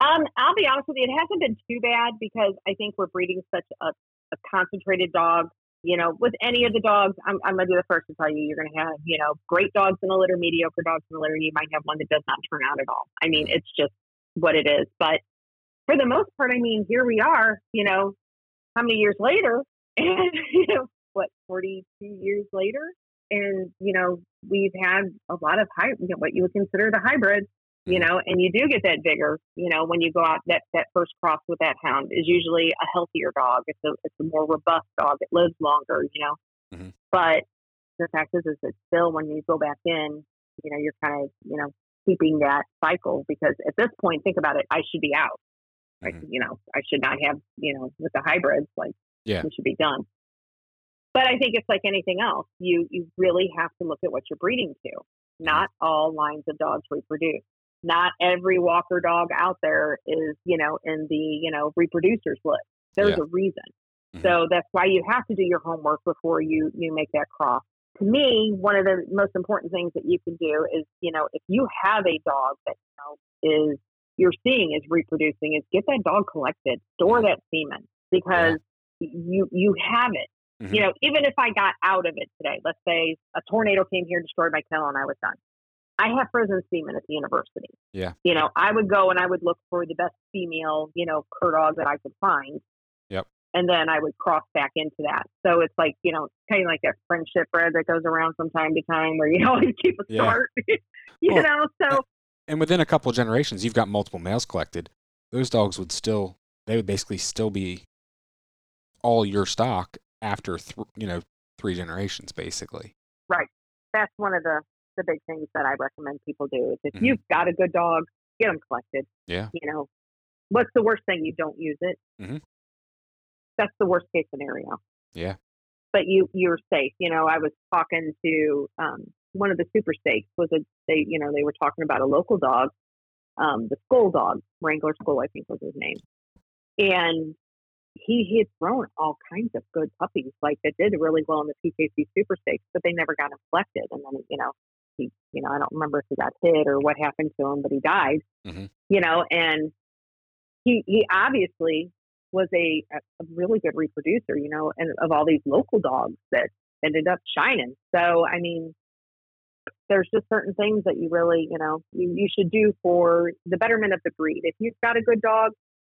Um, I'll be honest with you, it hasn't been too bad because I think we're breeding such a, a concentrated dog. You know, with any of the dogs, I'm, I'm going to be the first to tell you, you're going to have, you know, great dogs in the litter, mediocre dogs in the litter. You might have one that does not turn out at all. I mean, it's just what it is. But for the most part, I mean, here we are, you know, how many years later? [LAUGHS] And, you know, what, 42 years later? And, you know, we've had a lot of high, you know, what you would consider the hybrids you Mhm. know, and you do get that vigor, you know, when you go out. That that first cross with that hound is usually a healthier dog. It's a it's a more robust dog. It lives longer, you know. Mhm. But the fact is, is that still when you go back in, you know, you're kind of you know keeping that cycle because at this point, think about it. I should be out. Like Mhm. you know, I should not have you know with the hybrids like Yeah. we should be done. But I think it's like anything else. You you really have to look at what you're breeding to. Not all lines of dogs reproduce. Not every walker dog out there is, you know, in the, you know, reproducers list. There's Yeah. a reason. Mhm. So that's why you have to do your homework before you you make that cross. To me, one of the most important things that you can do is, you know, if you have a dog that you know is you're seeing is reproducing, is get that dog collected, store that semen because you you have it. Mhm. You know, even if I got out of it today, let's say a tornado came here, destroyed my kennel, and I was done. I have frozen semen at the university. Yeah. You know, I would go and I would look for the best female, you know, cur dog that I could find. Yep. And then I would cross back into that. So it's like, you know, kind of like that friendship bread that goes around from time to time where you [LAUGHS] always keep a Yeah. start. [LAUGHS] you Well, know, so And within a couple of generations, you've got multiple males collected. Those dogs would still, they would basically still be all your stock after, th- you know, three generations, basically. Right. That's one of the, the big things that I recommend people do is if Mhm. you've got a good dog, get them collected. Yeah. you know, what's the worst thing? You don't use it. mm-hmm. That's the worst case scenario. Yeah. But you you're safe. You know, I was talking to um, one of the super stakes was a they you know they were talking about a local dog, um, the Skull dog, Wrangler Skull I think was his name, and he he had thrown all kinds of good puppies like that did really well in the PKC Super Stakes, but they never got him collected. And then you know he you know I don't remember if he got hit or what happened to him, but he died. Mhm. You know, and he he obviously was a, a really good reproducer. You know, and of all these local dogs that ended up shining. So I mean, there's just certain things that you really, you know, you, you should do for the betterment of the breed. If you've got a good dog,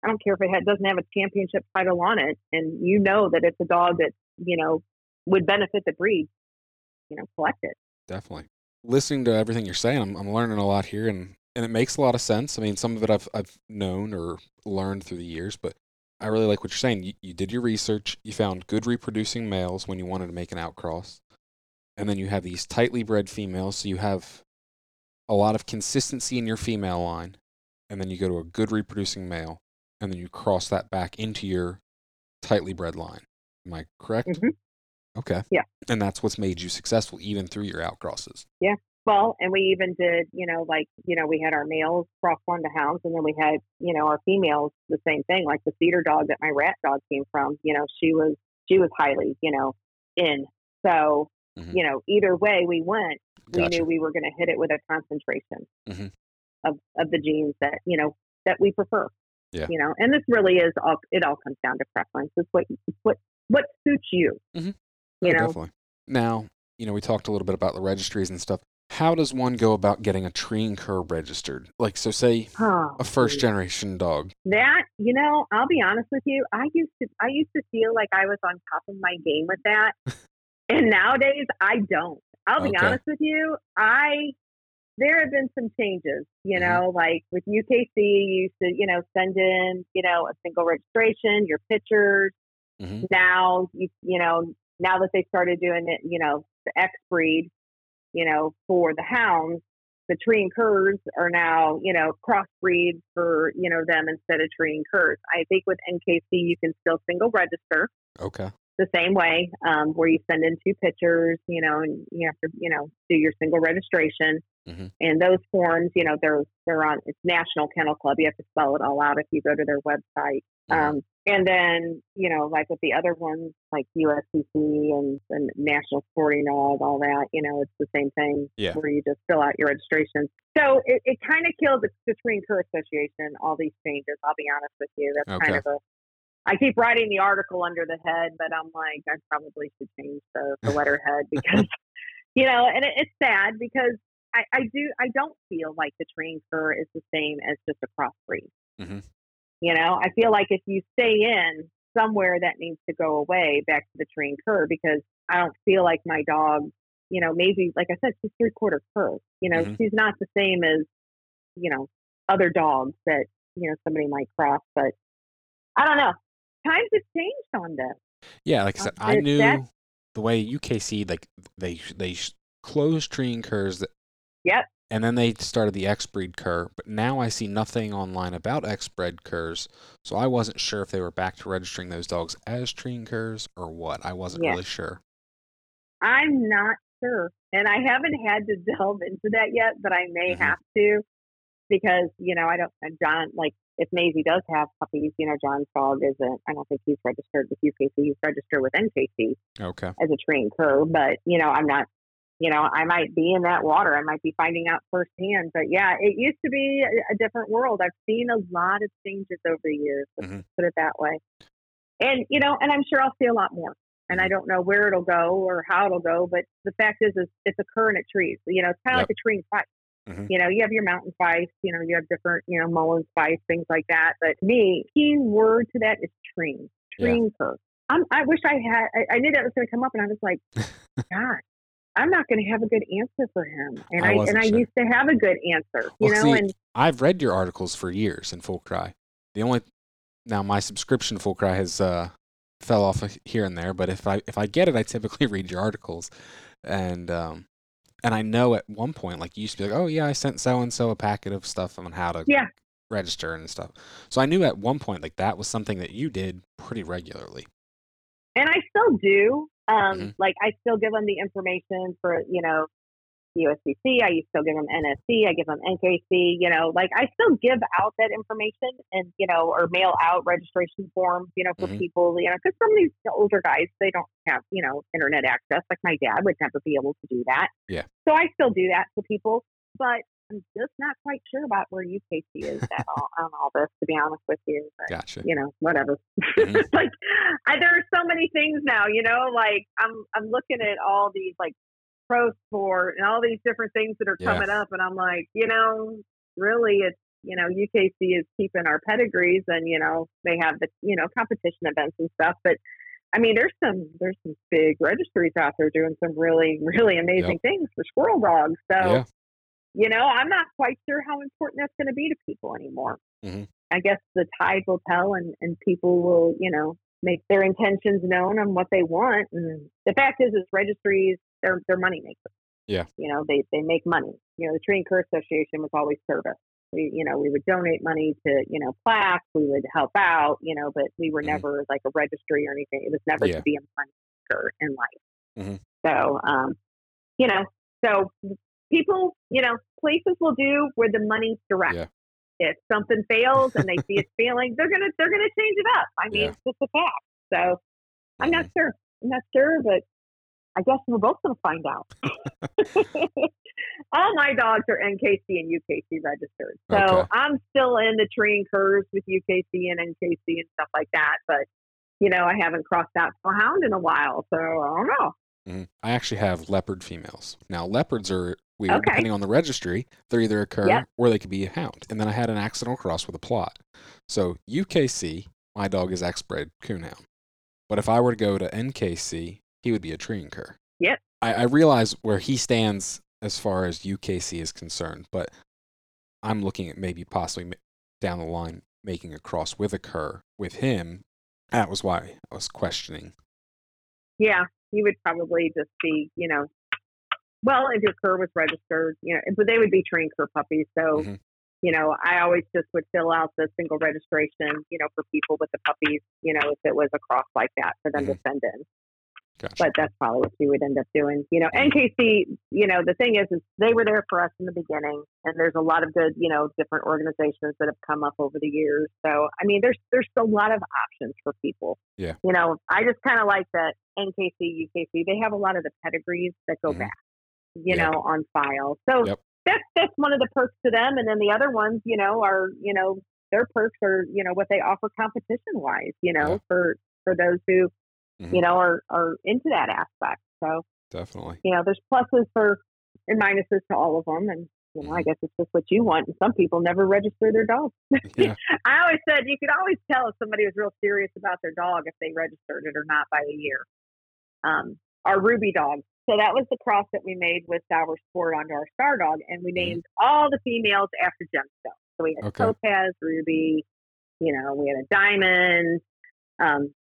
I don't care if it doesn't have a championship title on it, and you know that it's a dog that you know would benefit the breed, you know, collect it. Definitely. Listening to everything you're saying, I'm, I'm learning a lot here, and and it makes a lot of sense. I mean, some of it I've I've known or learned through the years, but I really like what you're saying. You, you did your research. You found good reproducing males when you wanted to make an outcross, and then you have these tightly bred females. So you have a lot of consistency in your female line, and then you go to a good reproducing male, and then you cross that back into your tightly bred line. Am I correct? Mhm. Okay. Yeah. And that's what's made you successful even through your outcrosses. Yeah. Well, and we even did, you know, like, you know, we had our males cross one to hounds, and then we had, you know, our females the same thing. Like the cedar dog that my rat dog came from, you know, she was she was highly, you know, in. So, Mhm. you know, either way we went, we Gotcha. knew we were going to hit it with a concentration Mhm. of of the genes that you know that we prefer. Yeah. You know, and this really is all. It all comes down to preference. It's what what what suits you. Mm-hmm. You Oh, know, definitely. Now, you know, we talked a little bit about the registries and stuff. How does one go about getting a treeing cur registered? Like, so say Oh, a first generation dog. That you know, I'll be honest with you. I used to I used to feel like I was on top of my game with that, [LAUGHS] and nowadays I don't. I'll be Okay. honest with you. I there have been some changes. You Mhm. know, like with UKC, you used to you know send in you know a single registration, your pictures. Mhm. Now you you know now that they started doing it, you know the X breed, you know for the hounds the treeing curs are now, you know, crossbreeds for, you know, them instead of treeing curs. I think with NKC, you can still single register Okay. The same way, um, where you send in two pictures, you know, and you have to, you know, do your single registration. Mhm. And those forms, you know, they're they're on. It's National Kennel Club. You have to spell it all out if you go to their website. Mhm. Um, and then, you know, like with the other ones, like USCC and, and National Sporting Dog, all that, you know, it's the same thing Yeah. where you just fill out your registration. So it, it kind of killed the, the Tree and Association, all these changes. I'll be honest with you. That's kind of a, I keep writing the article under the head, but I'm like, I probably should change the, the letterhead [LAUGHS] because, you know, and it, it's sad because I, I do, I don't feel like the Treeing Cur is the same as just a crossbreed. Mhm. You know, I feel like if you stay in somewhere that needs to go away back to the treeing cur because I don't feel like my dog, you know, maybe like I said, she's three quarter cur. You know, Mhm. she's not the same as, you know, other dogs that, you know, somebody might cross, but I don't know. Times have changed on this. Yeah, like I said, I knew the way UKC like they they closed treeing and curs that Yep. and then they started the X breed cur, but now I see nothing online about X bred curs, so I wasn't sure if they were back to registering those dogs as treeing curs or what. I wasn't Yeah. really sure. I'm not sure. And I haven't had to [LAUGHS] delve into that yet, but I may Mhm. have to because, you know, I don't, and John, like, if Maisie does have puppies, you know, John's dog isn't, I don't think he's registered with UKC. He's registered with NKC Okay. as a treeing cur, but, you know, I'm not, you know, I might be in that water. I might be finding out firsthand. But yeah, it used to be a, a different world. I've seen a lot of changes over the years, let's Mhm. put it that way. And, you know, and I'm sure I'll see a lot more. And I don't know where it'll go or how it'll go, but the fact is, is it's a current and trees. you know, it's kind of Yep. like a treeing feist. Mhm. You know, you have your mountain feists, you know, you have different, you know, Mullen feists, things like that. But to me, key word to that is tree, Yeah. tree. I'm, I wish I had, I, I knew that was going to come up and I was like, [LAUGHS] God, I'm not going to have a good answer for him. And I I, and I sure. used to have a good answer, you Well, know, see, and I've read your articles for years in Full Cry. The only now my subscription to Full Cry has uh, fell off here and there, but if I if I get it, I typically [LAUGHS] read your articles, and um, and I know at one point like you used to be like, oh yeah, I sent so and so a packet of stuff on how to Yeah. register and stuff. So I knew at one point like that was something that you did pretty regularly. and I still do. Um, Mhm. Like I still give them the information for you know USCC. I still give them NSC. I give them NKC. You know, like I still give out that information and you know, or mail out registration forms. You know, for Mhm. people. You know, because some of these older guys they don't have you know internet access. Like my dad would never be able to do that. Yeah. So I still do that for people, but. I'm just not quite sure about where UKC is at all, [LAUGHS] on all this, to be honest with you. But, Gotcha. you know, whatever. Mhm. [LAUGHS] like I, there are so many things now, you know. Like I'm, I'm looking at all these like Pro Sport and all these different things that are Yeah. coming up. And I'm like, you know, really, it's you know, UKC is keeping our pedigrees, and you know, they have the you know competition events and stuff. But I mean, there's some there's some big registries out there doing some really really amazing things for squirrel dogs. So Yeah. you know, I'm not quite sure how important that's going to be to people anymore. Mhm. I guess the tide will tell, and and people will, you know, make their intentions known on what they want. And the fact is, is registries they're they're money makers. Yeah. You know, they they make money. You know, the Treeing Cur Association was always service. We, you know, we would donate money to, you know, plaques. We would help out, you know, but we were Mhm. never like a registry or anything. It was never Yeah. to be a money maker in life. Mhm. So, um, you know, so people, you know, places will do where the money's direct. Yeah. If something fails and they see it's failing, they're gonna they're gonna change it up. I mean, Yeah. it's just a fact. So I'm not Mhm. sure. I'm not sure, but I guess we're both gonna find out. [LAUGHS] All my dogs are NKC and UKC registered. So Okay. I'm still in the treeing curs with UKC and NKC and stuff like that. But you know, I haven't crossed out for a hound in a while, so I don't know. Mhm. I actually have leopard females. Now leopards are weird Okay. depending on the registry. They're either a cur Yep. or they could be a hound. And then I had an accidental cross with a plot. So UKC, my dog is X-bred coonhound. But if I were to go to NKC, he would be a treeing cur. Yep. I, I realize where he stands as far as UKC is concerned, but I'm looking at maybe possibly down the line making a cross with a cur with him. That was why I was questioning. Yeah, he would probably just be, you know, well, if your cur was registered, you know, but they would be treeing cur puppies. So, Mhm. you know, I always just would fill out the single registration, you know, for people with the puppies, you know, if it was a cross like that for them to send in. Gotcha. But that's probably what you would end up doing. You know. NKC, you know, the thing is, is they were there for us in the beginning, and there's a lot of good, you know, different organizations that have come up over the years. So, I mean, there's there's a lot of options for people. Yeah. You know, I just kind of like that NKC, UKC. They have a lot of the pedigrees that go Mhm. back, you Yeah. know, on file. So Yep. that's that's one of the perks to them, and then the other ones, you know, are you know their perks are you know what they offer competition wise, you know, Yeah. for for those who Mhm. you know, are, are into that aspect. So, Definitely. you know, there's pluses for and minuses to all of them. And, you know, I Mhm. guess it's just what you want. And some people never register their dogs. Yeah. [LAUGHS] I always said you could always tell if somebody was real serious about their dog if they registered it or not by a year. Um, our Ruby dog. So that was the cross that we made with Dower Sport onto our Star Dog. And we Mhm. named all the females after gemstones. So we had Okay. Topaz, Ruby, you know, we had a Diamond. Um,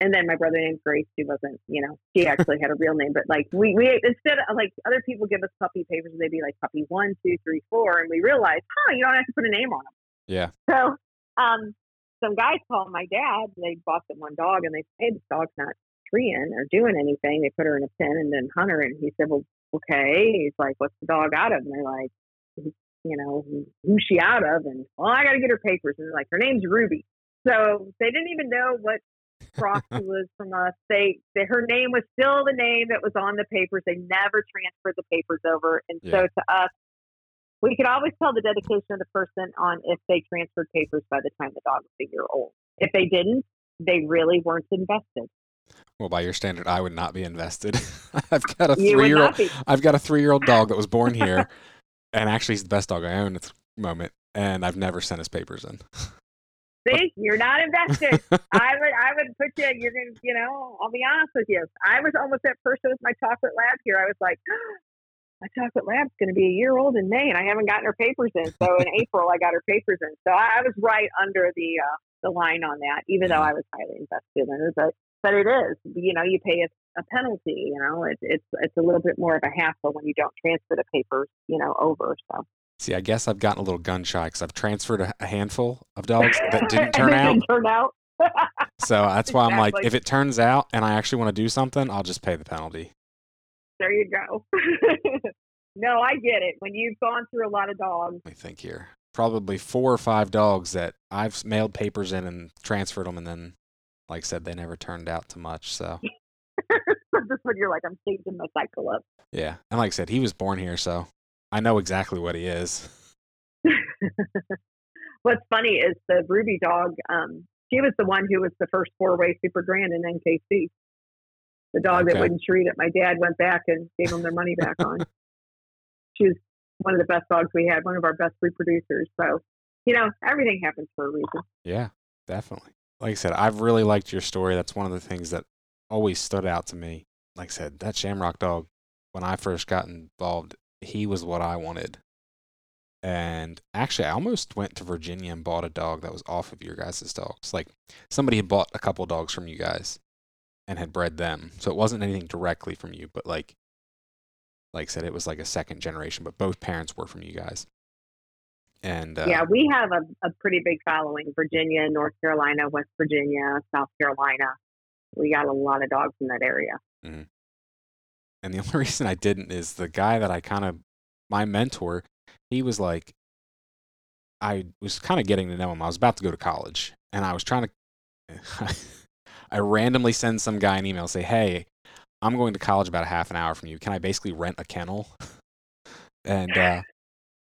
and then my brother named Grace. She wasn't, you know, she actually had a real name, but like we, we instead of like other people give us puppy papers, they'd be like puppy one, two, three, four, and we realized, huh, you don't have to put a name on them. Yeah. So, um, some guys called my dad. They bought them one dog, and they said, "Hey, this dog's not treeing or doing anything." They put her in a pen and then hunt her, and he said, "Well, okay." He's like, "What's the dog out of?" And they're like, "You know, who's she out of?" And well, I got to get her papers. And they're like, "Her name's Ruby." So they didn't even know what was from us. They, they her name was still the name that was on the papers. They never transferred the papers over, and so to us, we could always tell the dedication of the person on if they transferred papers by the time the dog was a year old. If they didn't, they really weren't invested. Well, by your standard, I would not be invested. [LAUGHS] I've got a three-year-old. I've got a three-year-old dog that was born here, and actually, he's the best dog I own at the moment. And I've never sent his papers in. [LAUGHS] See, you're not invested. I would, I would put you. You're gonna, you know. I'll be honest with you. I was almost that person with my chocolate lab here. I was like, [GASPS] my chocolate lab's going to be a year old in May, and I haven't gotten her papers in. So in [LAUGHS] April, I got her papers in. So I, I was right under the uh, the line on that, even though I was highly invested in her. But but it is, you know, you pay a, a penalty. You know, it, it's it's a little bit more of a hassle when you don't transfer the papers, you know, over. So See, I guess I've gotten a little gun shy because I've transferred a, a handful of dogs that [LAUGHS] didn't turn out. Didn't turn out. [LAUGHS] So that's why I'm like, if it turns out and I actually want to do something, I'll just pay the penalty. there you go. [LAUGHS] no, I get it. When you've gone through a lot of dogs, Let me think here. Probably four or five dogs that I've mailed papers in and transferred them, and then, like I said, they never turned out to much. So this when you're like, I'm changing my cycle up. yeah, and like I said, he was born here, so I know exactly what he is. [LAUGHS] What's funny is the Ruby dog. Um, she was the one who was the first four-way super grand in NKC. The dog that wouldn't treat it, my dad went back and gave them their money back on. [LAUGHS] She was one of the best dogs we had, one of our best reproducers. So, you know, everything happens for a reason. Yeah, definitely. Like I said, I've really liked your story. That's one of the things that always stood out to me. Like I said, that Shamrock dog, when I first got involved, he was what I wanted. And actually, I almost went to Virginia and bought a dog that was off of your guys' dogs. Like somebody had bought a couple dogs from you guys and had bred them. So it wasn't anything directly from you, but like, like I said, it was like a second generation, but both parents were from you guys. And uh, yeah, we have a, a pretty big following Virginia, North Carolina, West Virginia, South Carolina. We got a lot of dogs in that area. And the [LAUGHS] only reason I didn't is the guy that I kind of, my mentor, he was like, I was kind of getting to know him. I was about to go to college and I was trying [LAUGHS] to, I randomly send some guy an email, say, Hey, I'm going to college about a half an hour from you. Can I basically rent a kennel? [LAUGHS] And uh,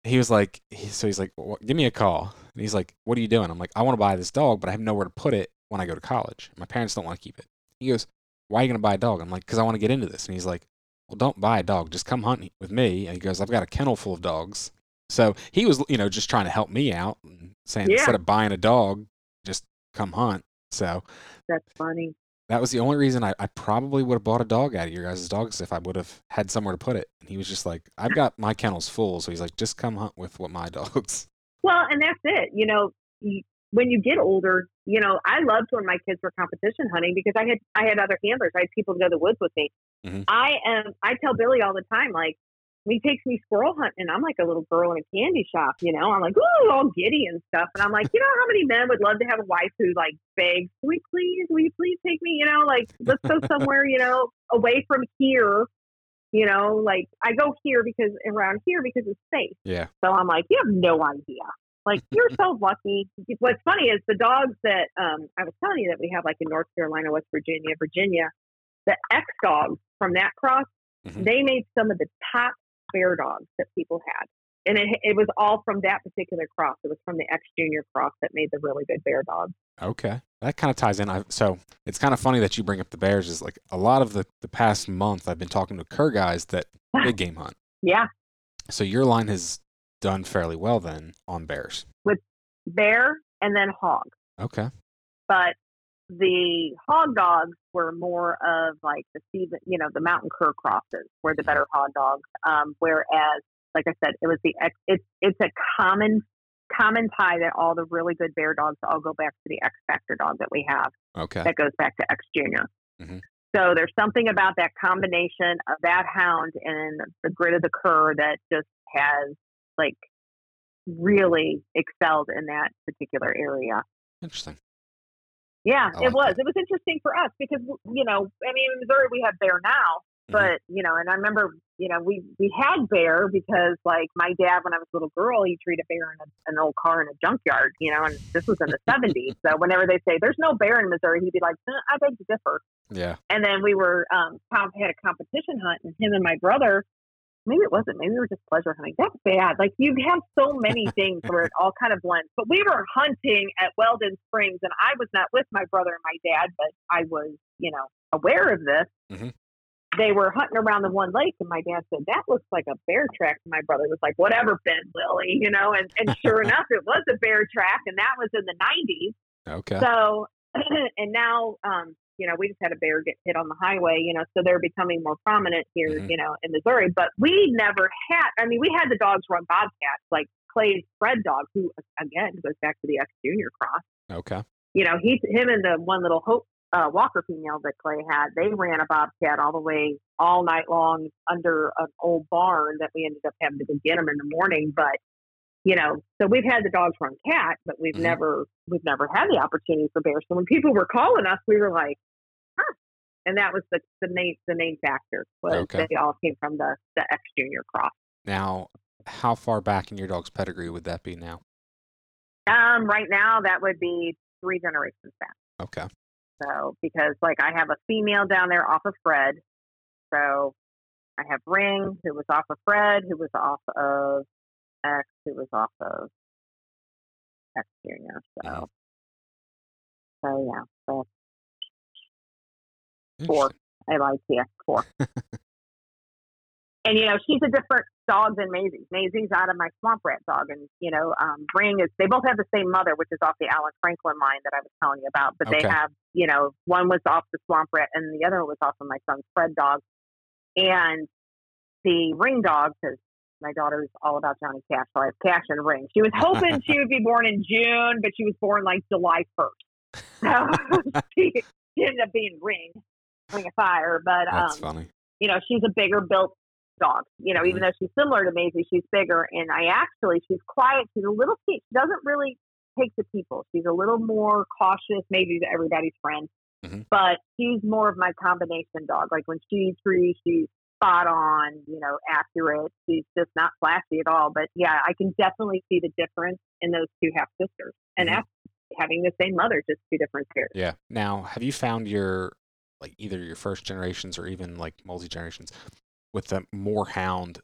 he was like, he, so he's like, well, give me a call. And he's like, what are you doing? I'm like, I want to buy this dog, but I have nowhere to put it when I go to college. My parents don't want to keep it. He goes, why are you going to buy a dog? I'm like, because I want to get into this. And he's like, well, don't buy a dog. Just come hunt with me. And he goes, I've got a kennel full of dogs. So he was, you know, just trying to help me out and saying, Yeah. instead of buying a dog, just come hunt. So That's funny. that was the only reason I, I probably would have bought a dog out of your guys' dogs if I would have had somewhere to put it. And he was just like, I've got my kennels full. So he's like, just come hunt with what my [LAUGHS] dogs. Well, and that's it. You know, you, when you get older, you know, I loved when my kids were competition hunting because I had I had other handlers. I had people to go to the woods with me. Mhm. I am. I tell Billy all the time, like he takes me squirrel hunting, I'm like a little girl in a candy shop. You know, I'm like ooh, all giddy and stuff. And I'm like, you know, how many men would love to have a wife who like begs, "Will you please, will you please take me? You know, like let's go somewhere. You know, away from here." You know, like I go here because around here because it's safe. Yeah. So I'm like, you have no idea. Like you're so lucky. What's funny is the dogs that um, I was telling you that we have, like in North Carolina, West Virginia, Virginia, the X dogs from that cross, Mhm. they made some of the top bear dogs that people had, and it it was all from that particular cross. It was from the X Junior cross that made the really good bear dogs. Okay. That kind of ties in. I, so it's kind of funny that you bring up the bears. Is like a lot of the, the past month, I've been talking to cur guys that [SIGHS] big game hunt. Yeah, So your line has done fairly well then on bears. With bear and then hog. Okay. but the hog dogs were more of like the season, you know, the mountain cur crosses were the better hog dogs. Um, whereas, like I said, it was the X. It's it's a common common tie that all the really good bear dogs all go back to the X Factor dog that we have Okay. that goes back to X Junior. Mm-hmm. So there's something about that combination of that hound and the grit of the cur that just has like really excelled in that particular area. Interesting. Yeah, it was. that. It was interesting for us because you know, I mean, in Missouri we have bear now, Mhm. but you know, and I remember, you know, we we had bear because like my dad when I was a little girl, he treated bear in a, an old car in a junkyard, you know, and this was in the seventies. [LAUGHS] So whenever they say there's no bear in Missouri, he'd be like, "Uh, I beg to differ. Yeah. And then we were um Tom had a competition hunt, and him and my brother. Maybe it wasn't. Maybe we were just pleasure hunting. That's bad. Like you have so many [LAUGHS] things where it all kind of blends. But we were hunting at Weldon Springs, and I was not with my brother and my dad, but I was, you know, aware of this. Mm-hmm. They were hunting around the one lake, and my dad said that looks like a bear track. And my brother was like, "Whatever, Ben Willie," you know. And and sure [LAUGHS] enough, it was a bear track, and that was in the '90s. Okay. So, [CLEARS THROAT] and now, um, you know, we just had a bear get hit on the highway, you know, so they're becoming more prominent here, Mhm. you know, in Missouri. But we never had, I mean, we had the dogs run bobcats, like Clay's Fred dog, who, again, goes back to the X Junior cross. okay. You know, he, him and the one little Hope uh, Walker female that Clay had, they ran a bobcat all the way all night long under an old barn that we ended up having to go get them in the morning. But you know, so we've had the dogs run cat, but we've Mhm. never we've never had the opportunity for bears. So when people were calling us, we were like, huh. And that was the the main the main factor was Okay. they all came from the the X Junior cross. Now, how far back in your dog's pedigree would that be now? Um, right now that would be three generations back. Okay. So because like I have a female down there off of Fred. So I have Ring who was off of Fred, who was off of X, who was off of X Junior. So Mhm. so yeah. So Four. I lied to you before. and you know, she's a different dog than Maisie. Maisie's out of my swamp rat dog, and you know, um, Ring is. They both have the same mother, which is off the Alan Franklin line that I was telling you about. But Okay. they have, you know, one was off the swamp rat, and the other was off of my son's Fred dog. And the Ring dog, because my daughter's all about Johnny Cash, so I have Cash and Ring. She was hoping she would be born in June, but she was born like July first. So she, [LAUGHS] she ended up being Ring, Ring of Fire. But That's um, funny. you know, she's a bigger built dog. You know, even though she's similar to Maisie, she's bigger. And I actually, she's quiet. She's a little, she doesn't really take to people. She's a little more cautious, maybe everybody's friend. Mhm. But she's more of my combination dog. Like when she's free, she's spot on, you know, accurate. She's just not flashy at all. But yeah, I can definitely see the difference in those two half sisters. And Mhm. that's having the same mother, just two different pairs. Yeah. Now, have you found your like either your first generations or even like multi generations with the more hound?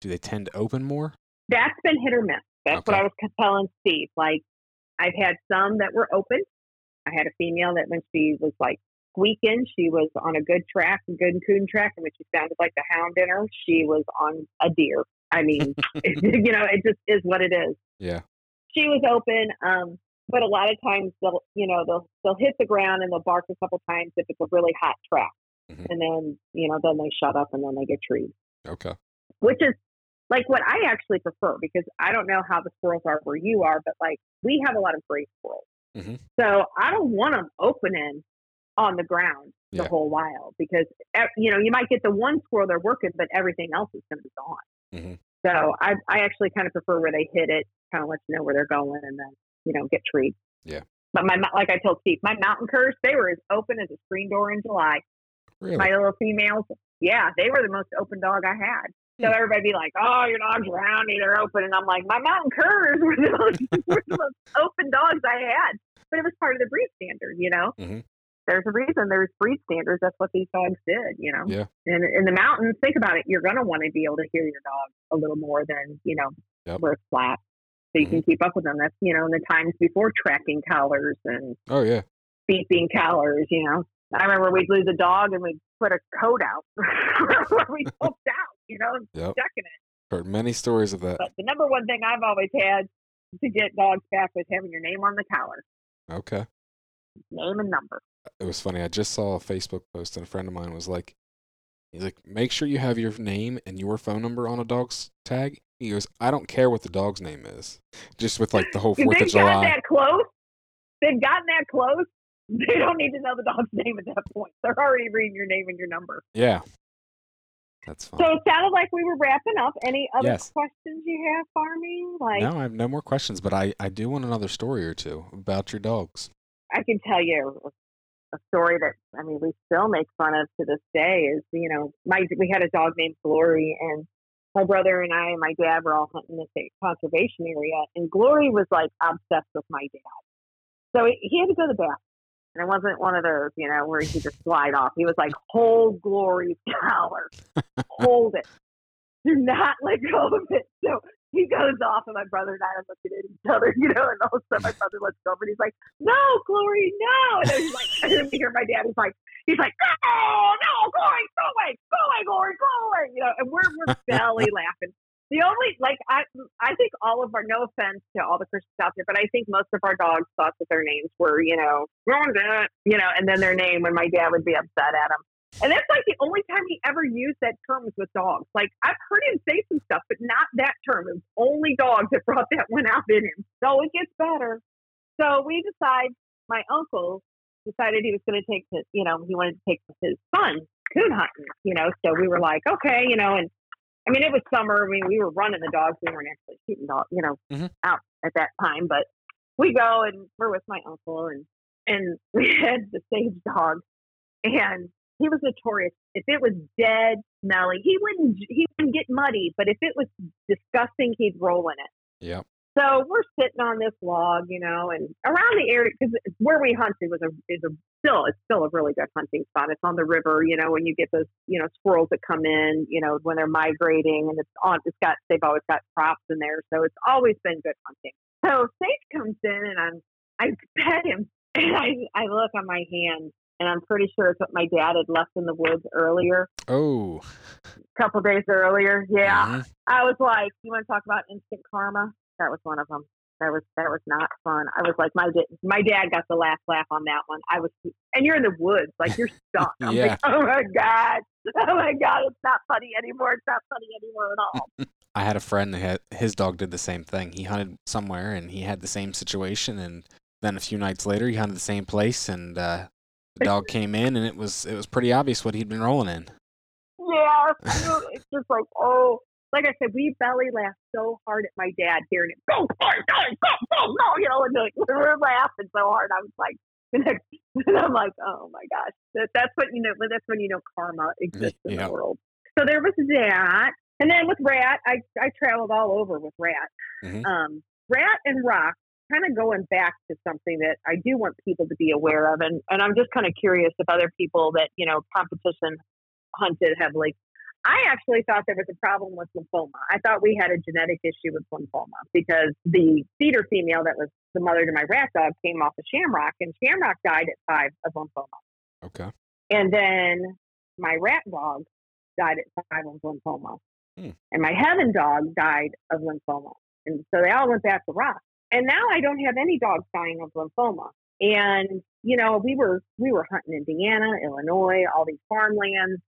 Do they tend to open more? that's been hit or miss. That's what I was telling Steve. Like, I've had some that were open. I had a female that when she was like squeaking, she was on a good track, a good coon track, and when she sounded like the hound in her, she was on a deer. I mean, [LAUGHS] [LAUGHS] you know, it just is what it is. Yeah. She was open, um, but a lot of times they'll, you know, they'll they'll hit the ground and they'll bark a couple times if it's a really hot track, Mhm. and then you know, then they shut up and then they get treed Okay. which is like what I actually prefer because I don't know how the squirrels are where you are, but like we have a lot of gray squirrels. Mhm. So I don't want them opening on the ground the Yeah. whole while because, you know, you might get the one squirrel they're working, but everything else is going to be gone. Mhm. So I, I actually kind of prefer where they hit it, kind of let you know where they're going and then, you know, get treed. Yeah. But my, like I told Steve, my mountain curs, they were as open as a screen door in July Really? my little females, yeah, they were the most open dog I had. So Hmm. everybody be like, "Oh, your dog's rowdy, they're open," and I'm like, "My mountain curs were the most, [LAUGHS] were the most open dogs I had." But it was part of the breed standard, you know. Mhm. There's a reason there's breed standards. That's what these dogs did, you know. Yeah. And in the mountains, think about it. You're gonna want to be able to hear your dog a little more than you know Yep. where it's flat, so you can mm-hmm. keep up with them. That's you know in the times before tracking collars and Oh yeah. beeping collars, you know. I remember we'd lose a dog and we'd put a coat out [LAUGHS] where we [LAUGHS] poked out, you know, and Yep. checking it. Heard many stories of that. But the number one thing I've always had to get dogs back was having your name on the collar, Okay. name and number. It was funny. I just saw a Facebook post and a friend of mine was like, he's like, make sure you have your name and your phone number on a dog's tag. He goes, I don't care what the dog's name is. Just with like the whole Fourth of they've gotten July. that close, they've gotten that close. [LAUGHS] They don't need to know the dog's name at that point. They're already reading your name and your number. Yeah. That's fine. So it sounded like we were wrapping up. Any other Yes. questions you have for me? Like no, I have no more questions, but I, I do want another story or two about your dogs. I can tell you a, story that I mean we still make fun of to this day. Is you know my we had a dog named Glory, and my brother and I and my dad were all hunting the state conservation area, and Glory was like obsessed with my dad. So he, had to go to the bathroom, and it wasn't one of those you know where he just slide off. He was like hold Glory's [LAUGHS] collar, hold it, do not let go of it. So he goes off, and my brother and I are looking at each other, you know, and all of a sudden my brother lets go, and he's like, "No, Glory, no!" And then he's like, [LAUGHS] and then we hear my dad is like, he's like, "No, no, Glory, go away, go away, Glory, go away," you know, and we're we're belly [LAUGHS] laughing. The only like I I think all of our no offense to all the Christians out there, but I think most of our dogs thought that their names were you know you know, and then their name when my dad would be upset at them. And that's like the only time he ever used that term was with dogs. Like I've heard him say some stuff, but not that term. It was only dogs that brought that one out in him. So it gets better. So we decide. My uncle decided he was going to take his, you know, he wanted to take his son coon hunting. You know, so we were like, okay, you know, and I mean it was summer. I mean we were running the dogs. We weren't actually shooting dogs, you know, Mhm. out at that time. But we go and we're with my uncle and and [LAUGHS] we had the sage dog and he was notorious. If it was dead, smelly, he wouldn't he wouldn't get muddy, but if it was disgusting, he'd roll in it. Yep. So we're sitting on this log, you know, and around the area because where we hunted was a is a still it's still a really good hunting spot. It's on the river, you know, when you get those you know squirrels that come in, you know, when they're migrating, and it's on. It's got they've always got crops in there, so it's always been good hunting. So Sage comes in, and I'm I pet him, [LAUGHS] and I I look on my hand, and I'm pretty sure it's what my dad had left in the woods earlier, Oh. a couple days earlier. Yeah, Mhm. I was like, you want to talk about instant karma? That was one of them. That was that was not fun. I was like, my my dad got the last laugh on that one. I was, and you're in the woods, like you're [LAUGHS] stuck. I'm Yeah. like, oh my god, oh my god, it's not funny anymore. It's not funny anymore at all. [LAUGHS] I had a friend that had his dog did the same thing. He hunted somewhere and he had the same situation and then a few nights later he hunted the same place and uh, the dog came in and it was it was pretty obvious what he'd been rolling in. Yeah, [LAUGHS] it's just like, oh, like I said, we belly laughed so hard at my dad hearing it. Go, go, go, go, go, you know, and like, [LAUGHS] we were laughing so hard. I was like, [LAUGHS] and I'm like, oh my gosh, that, that's what you know. That's when you know karma exists in Yeah. the world. So there was that, and then with Rat, I I traveled all over with Rat. Mhm. Um, Rat and Rock, kind of going back to something that I do want people to be aware of, and and I'm just kind of curious if other people that you know competition hunted heavily. I actually thought there was a problem with lymphoma. I thought we had a genetic issue with lymphoma because the feeder female that was the mother to my rat dog came off of Shamrock, and Shamrock died at five of lymphoma. Okay. And then my rat dog died at five of lymphoma. Hmm. And my heaven dog died of lymphoma. And so they all went back to rock. And now I don't have any dogs dying of lymphoma. And, you know, we were we were hunting Indiana, Illinois, all these farmlands.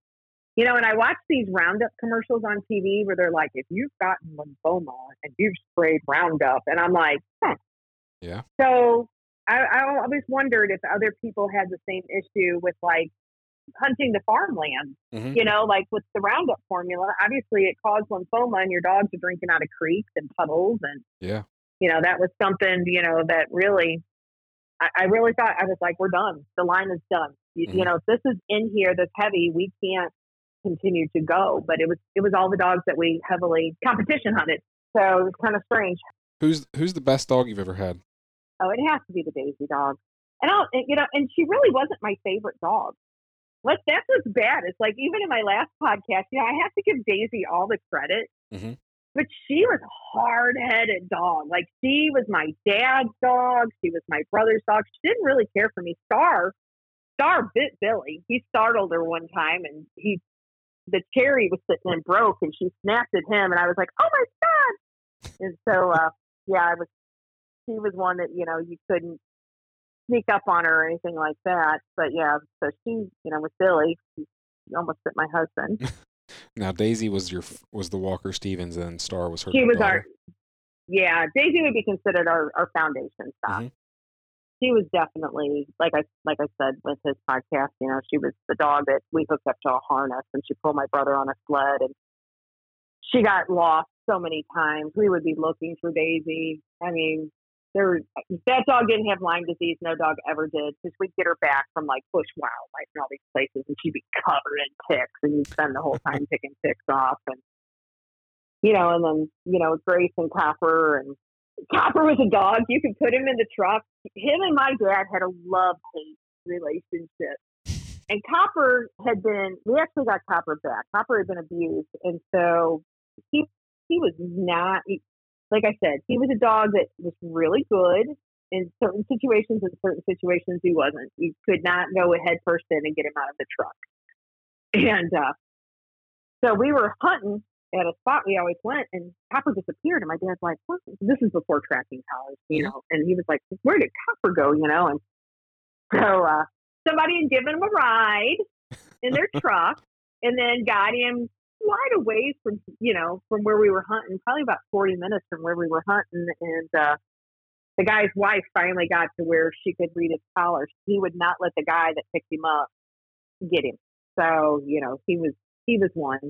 You know, and I watch these Roundup commercials on TV where they're like, if you've gotten lymphoma and you've sprayed Roundup, and I'm like, huh. Yeah. So I, I always wondered if other people had the same issue with like hunting the farmland. Mhm. You know, like with the Roundup formula, obviously it caused lymphoma, and your dogs are drinking out of creeks and puddles, and Yeah. You know that was something you know that really, I, I really thought I was like, we're done. The line is done. You, you Mhm. know, if this is in here this heavy, we can't continue to go. But it was it was all the dogs that we heavily competition hunted, so it was kind of strange. Who's who's the best dog you've ever had? Oh, it has to be the Daisy dog. And I'll, you know, and she really wasn't my favorite dog. What that's what's bad. It's like even in my last podcast, you know, I have to give Daisy all the credit, Mhm. But she was a hard-headed dog. Like she was my dad's dog. She was my brother's dog. She didn't really care for me. Star, Star bit Billy. He startled her one time, and he, the cherry was sitting and broke, and she snapped at him, and I was like, oh my god. And so, uh, yeah, I was she was one that you know you couldn't sneak up on her or anything like that. But yeah, so she, you know, with Billy, she almost bit my husband. [LAUGHS] Now Daisy was your was the Walker Stephens and Star was her. She was daughter. our, yeah, Daisy would be considered our, our foundation stock. Mhm. She was definitely like I like I said with his podcast. You know, she was the dog that we hooked up to a harness, and she pulled my brother on a sled, and she got lost so many times. We would be looking for Daisy. I mean, there that dog didn't have Lyme disease. No dog ever did. Because we'd get her back from like Busch wildlife and all these places, and she'd be covered in ticks, and you'd spend the whole time [LAUGHS] picking ticks off, and you know, and then you know Grace and Copper, and Copper was a dog. You could put him in the truck. Him and my dad had a love hate relationship. [LAUGHS] And Copper had been, we actually got Copper back. Copper had been abused. And so he he was not, like I said, he was a dog that was really good in certain situations. In certain situations, he wasn't. You could not go head first in and get him out of the truck. And uh, so we were hunting at a spot we always went, and Copper disappeared. And my dad's like, what? "This is before tracking collars, you know." And he was like, "Where did Copper go?" You know, and so uh, somebody had given him a ride in their [LAUGHS] truck, and then got him quite a ways from you know from where we were hunting, probably about forty minutes from where we were hunting, and uh, the guy's wife finally got to where she could read his collar. He would not let the guy that picked him up get him. So you know he was he was one.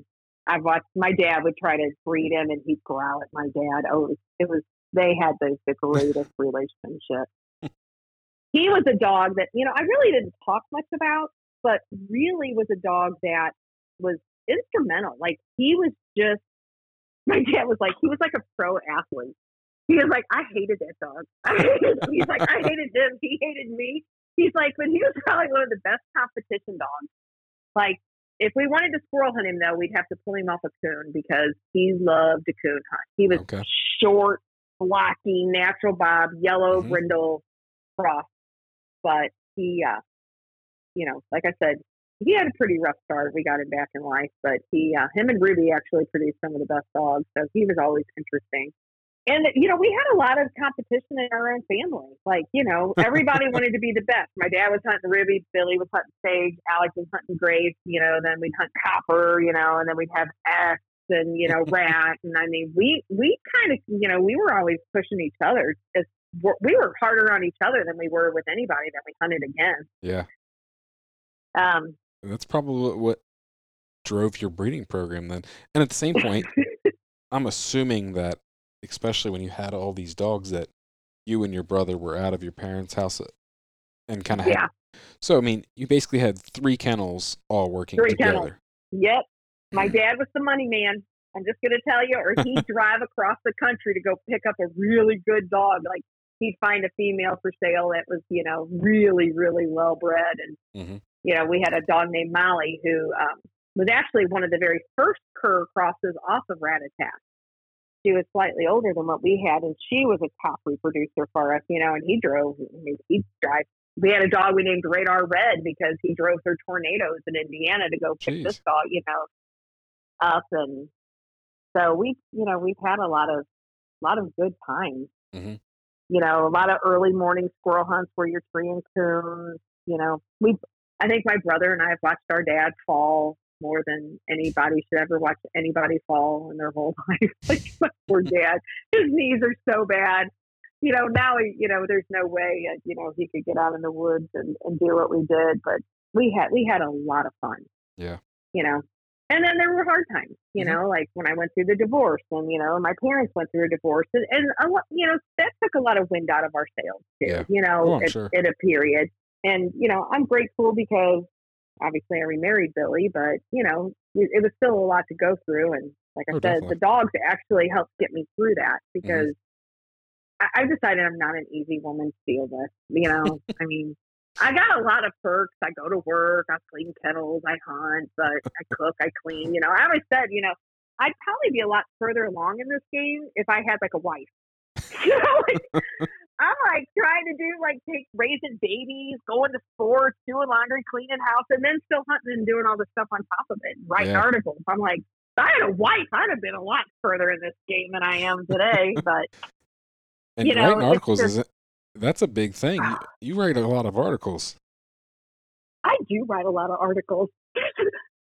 I've watched my dad would try to breed him, and he'd growl at my dad. Oh, it was, it was they had the the greatest [LAUGHS] relationship. He was a dog that you know I really didn't talk much about, but really was a dog that was instrumental. Like he was just my dad was like he was like a pro athlete. He was like I hated that dog. I [LAUGHS] hated, he's like I hated him. He hated me. He's like, but he was probably one of the best competition dogs. Like if we wanted to squirrel hunt him though, we'd have to pull him off a coon because he loved to coon hunt. He was Okay. short, blocky, natural bob, yellow Mhm. brindle cross. But he uh you know, like I said, he had a pretty rough start. We got him back in life, but he, uh, him and Ruby actually produced some of the best dogs. So he was always interesting. And you know, we had a lot of competition in our own family. Like, you know, [LAUGHS] everybody wanted to be the best. My dad was hunting Ruby, Billy was hunting Sage, Alex was hunting Grace. You know, then we'd hunt Copper. You know, and then we'd have X and you know [LAUGHS] Rat. And I mean, we we kind of you know we were always pushing each other. As, we were harder on each other than we were with anybody that we hunted against. Yeah. Um, That's probably what drove your breeding program then. And at the same point, I'm assuming that, especially when you had all these dogs, that you and your brother were out of your parents' house uh, and kind of yeah, had. So, I mean, you basically had three kennels all working Three together. kennels. yep. My dad was the money man. I'm just going to tell you, or he'd [LAUGHS] drive across the country to go pick up a really good dog. Like he'd find a female for sale that was, you know, really, really well bred. And, hmm you know, we had a dog named Molly who um, was actually one of the very first cur crosses off of Ratatat. She was slightly older than what we had, and she was a top reproducer for us, you know, and he drove, I mean, he'd drive. We had a dog we named Radar Red because he drove through tornadoes in Indiana to go pick Jeez. this dog, you know, up. And so we, you know, we've had a lot of, lot of good times. Mhm. You know, a lot of early morning squirrel hunts where you're treeing coons. You know, we, I think my brother and I have watched our dad fall more than anybody should ever watch anybody fall in their whole [LAUGHS] life. like my poor [LAUGHS] dad, his knees are so bad. You know, now he, you know, there's no way, uh, you know, he could get out in the woods and, and do what we did. But we had we had a lot of fun. Yeah. You know, and then there were hard times. You Mhm. know, like when I went through the divorce, and you know, my parents went through a divorce, and, and a lot, you know, that took a lot of wind out of our sails too. Yeah. You know, Oh, at, sure. at a period. And you know, I'm grateful because obviously I remarried Billy, but you know, it, it was still a lot to go through. And like I Oh, said, definitely. the dogs actually helped get me through that mm-hmm. because I, I've decided I'm not an easy woman to deal with. You know, I mean, I got a lot of perks. I go to work, I clean kettles, I hunt, but I cook, I clean. You know, I always said, you know, I'd probably be a lot further along in this game if I had like a wife. [LAUGHS] you know, like I'm like trying to do like take raising babies, going to sports, doing laundry, cleaning house, and then still hunting and doing all the stuff on top of it, writing Yeah. articles. I'm like, if I had a wife, I'd have been a lot further in this game than I am today. [LAUGHS] But And You know, writing articles just- is that's a big thing. You, [SIGHS] you write a lot of articles. I do write a lot of articles. [LAUGHS]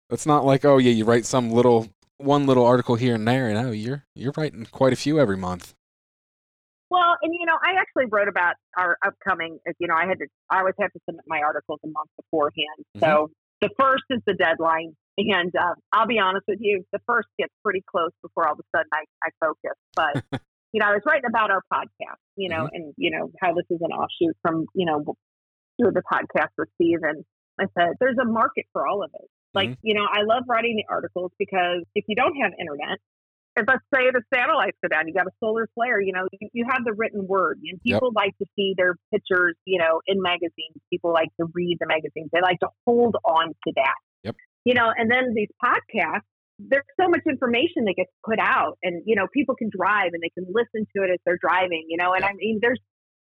It's not like oh yeah, you write some little one little article here and there. No, you're you're writing quite a few every month. Well, and you know, I actually wrote about our upcoming. You know, I had to. I always have to submit my articles a month beforehand. So the first is the deadline, and uh, I'll be honest with you, the first gets pretty close before all of a sudden I, I focus. But [LAUGHS] you know, I was writing about our podcast. You know, and you know how this is an offshoot from you know doing the podcast with Steve, and I said there's a market for all of it. Like Mhm. you know, I love writing the articles because if you don't have internet if let's say the satellites go down, you got a solar flare, you know, you, you have the written word. And Yep. people like to see their pictures, you know, in magazines. People like to read the magazines. They like to hold on to that. Yep. You know, and then these podcasts, there's so much information that gets put out and, you know, people can drive and they can listen to it as they're driving, you know, and Yep. I mean, there's,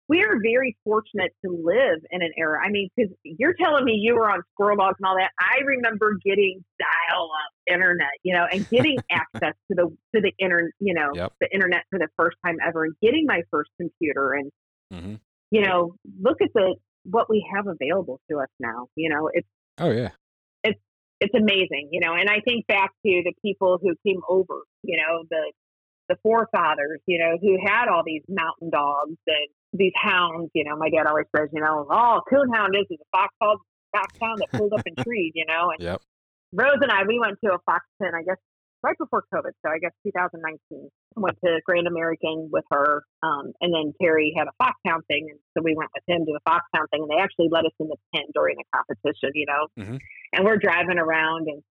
we are very fortunate to live in an era. I mean, because you're telling me you were on Squirrel Dogs and all that. I remember getting dial-up internet, you know, and getting [LAUGHS] access to the to the inter, you know, Yep. the internet for the first time ever, and getting my first computer, and mm-hmm. you know, look at the what we have available to us now. You know, it's Oh yeah. it's it's amazing, you know. And I think back to the people who came over, you know, the the forefathers, you know, who had all these mountain dogs and these hounds. You know, my dad always says, you know, oh, coonhound is is a fox called fox hound that pulled up in trees, you know. And Yep. Rose and I, we went to a fox pen, I guess, right before COVID. So I guess 2019. Went to Grand American with her, um, and then Terry had a foxhound thing, and so we went with him to the foxhound thing, and they actually let us in the pen during the competition, you know. Mm-hmm. And we're driving around, and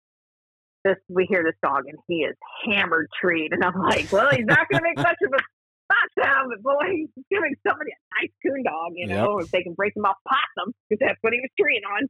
this we hear this dog, and he is hammered treed, and I'm like, well, he's not going to make much of a foxhound, but boy, he's giving somebody a nice coon dog, you know, if they can break him off possum, because that's what he was treeing on.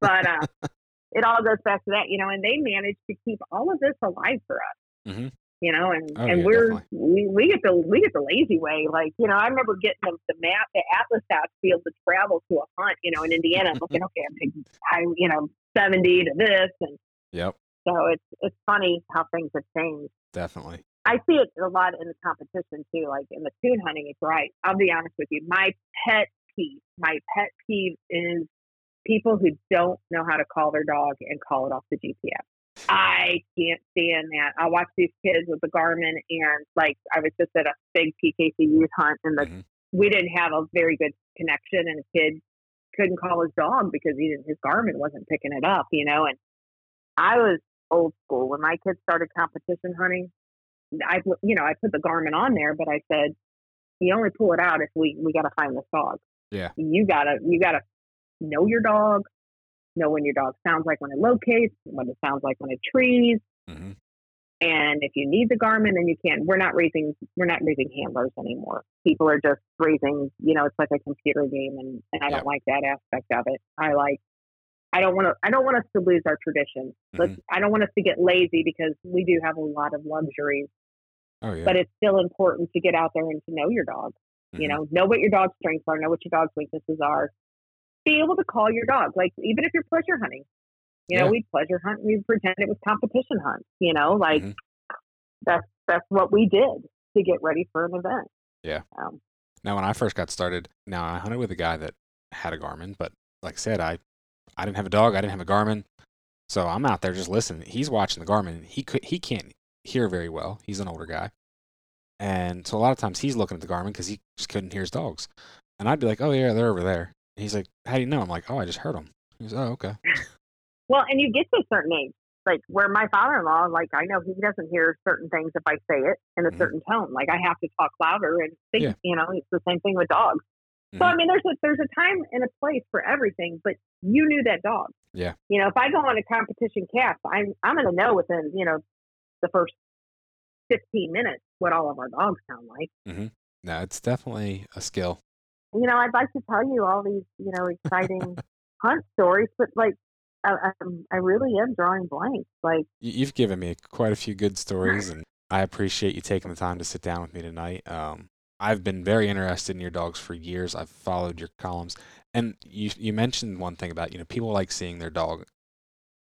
But uh, [LAUGHS] it all goes back to that, you know, and they managed to keep all of this alive for us. Mhm. you know, and Oh, and yeah, we're definitely. we, we get the we get the lazy way. Like you know, I remember getting the, the map, the atlas out to be able to travel to a hunt. You know, in Indiana, and looking, okay, I'm [LAUGHS] taking high, you know, seventy to this, and Yep, so it's it's funny how things have changed. definitely. I see it a lot in the competition too, like in the coon hunting. It's right. I'll be honest with you. My pet peeve, my pet peeve is people who don't know how to call their dog and call it off the GPS. I can't stand that. I watch these kids with the Garmin, and like I was just at a big PKC youth hunt, and the Mhm. we didn't have a very good connection, and a kid couldn't call his dog because he didn't, his Garmin wasn't picking it up, you know. And I was old school when my kids started competition hunting. I you know I put the Garmin on there, but I said you only pull it out if we we got to find this dog. Yeah. you gotta you gotta know your dog, know when your dog sounds like when it locates, what it sounds like when it trees, Mm-hmm. and if you need the Garmin, then you can't, We're not raising we're not raising handlers anymore. People are just raising, you know, it's like a computer game, and, and I Yep. don't like that aspect of it. I like. I don't want to. I don't want us to lose our tradition. Let's. I don't want us to get lazy because we do have a lot of luxuries, Oh yeah. but it's still important to get out there and to know your dog. You Mhm. know, know what your dog's strengths are, know what your dog's weaknesses are. Be able to call your dog, like even if you're pleasure hunting. You know, Yeah. we pleasure hunt. We pretend it was competition hunt. You know, like Mhm. that's that's what we did to get ready for an event. Yeah. Um, Now, when I first got started, now I hunted with a guy that had a Garmin, but like I said, I I didn't have a dog, I didn't have a Garmin, so I'm out there just listening. He's watching the Garmin. He could he can't hear very well. He's an older guy, and so a lot of times he's looking at the Garmin because he just couldn't hear his dogs. And I'd be like, "Oh yeah, they're over there." And he's like, "How do you know?" I'm like, "Oh, I just heard them." He's, like, "Oh, okay." [LAUGHS] well, and you get to a certain age, like where my father-in-law, like I know he doesn't hear certain things if I say it in a Mhm. certain tone. Like I have to talk louder and think. Yeah. You know, it's the same thing with dogs. So. I mean, there's a there's a time and a place for everything, but you knew that dog. Yeah. You know, if I go on a competition cast, I'm I'm going to know within you know the first 15 minutes what all of our dogs sound like. Mm-hmm. No, it's definitely a skill. you know, I'd like to tell you all these, you know, exciting [LAUGHS] hunt stories, but like, I, I'm, I really am drawing blanks. Like, You've given me quite a few good stories, [LAUGHS] and I appreciate you taking the time to sit down with me tonight. Um, I've been very interested in your dogs for years. I've followed your columns, and you you mentioned one thing about you know people like seeing their dog.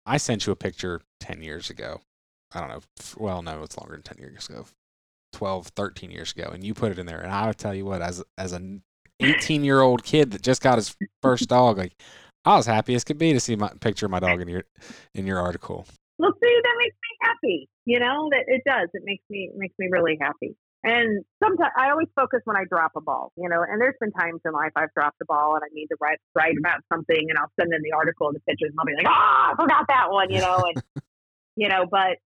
I sent you a picture ten years ago. I don't know. Well, no, it's longer than ten years ago. 12, 13 years ago, and you put it in there. And I would tell you what, as as an 18 year old kid that just got his first [LAUGHS] dog, like I was happy as could be to see my picture of my dog in your in your article. well, see, that makes me happy. You know, that it does. It makes me it makes me really happy. And sometimes I always focus when I drop a ball. You know, and there's been times in life I've dropped a ball and I need to write write about something, and I'll send in the article and the pictures, and I'll be like, ah, I forgot that one. You know, and [LAUGHS] you know, but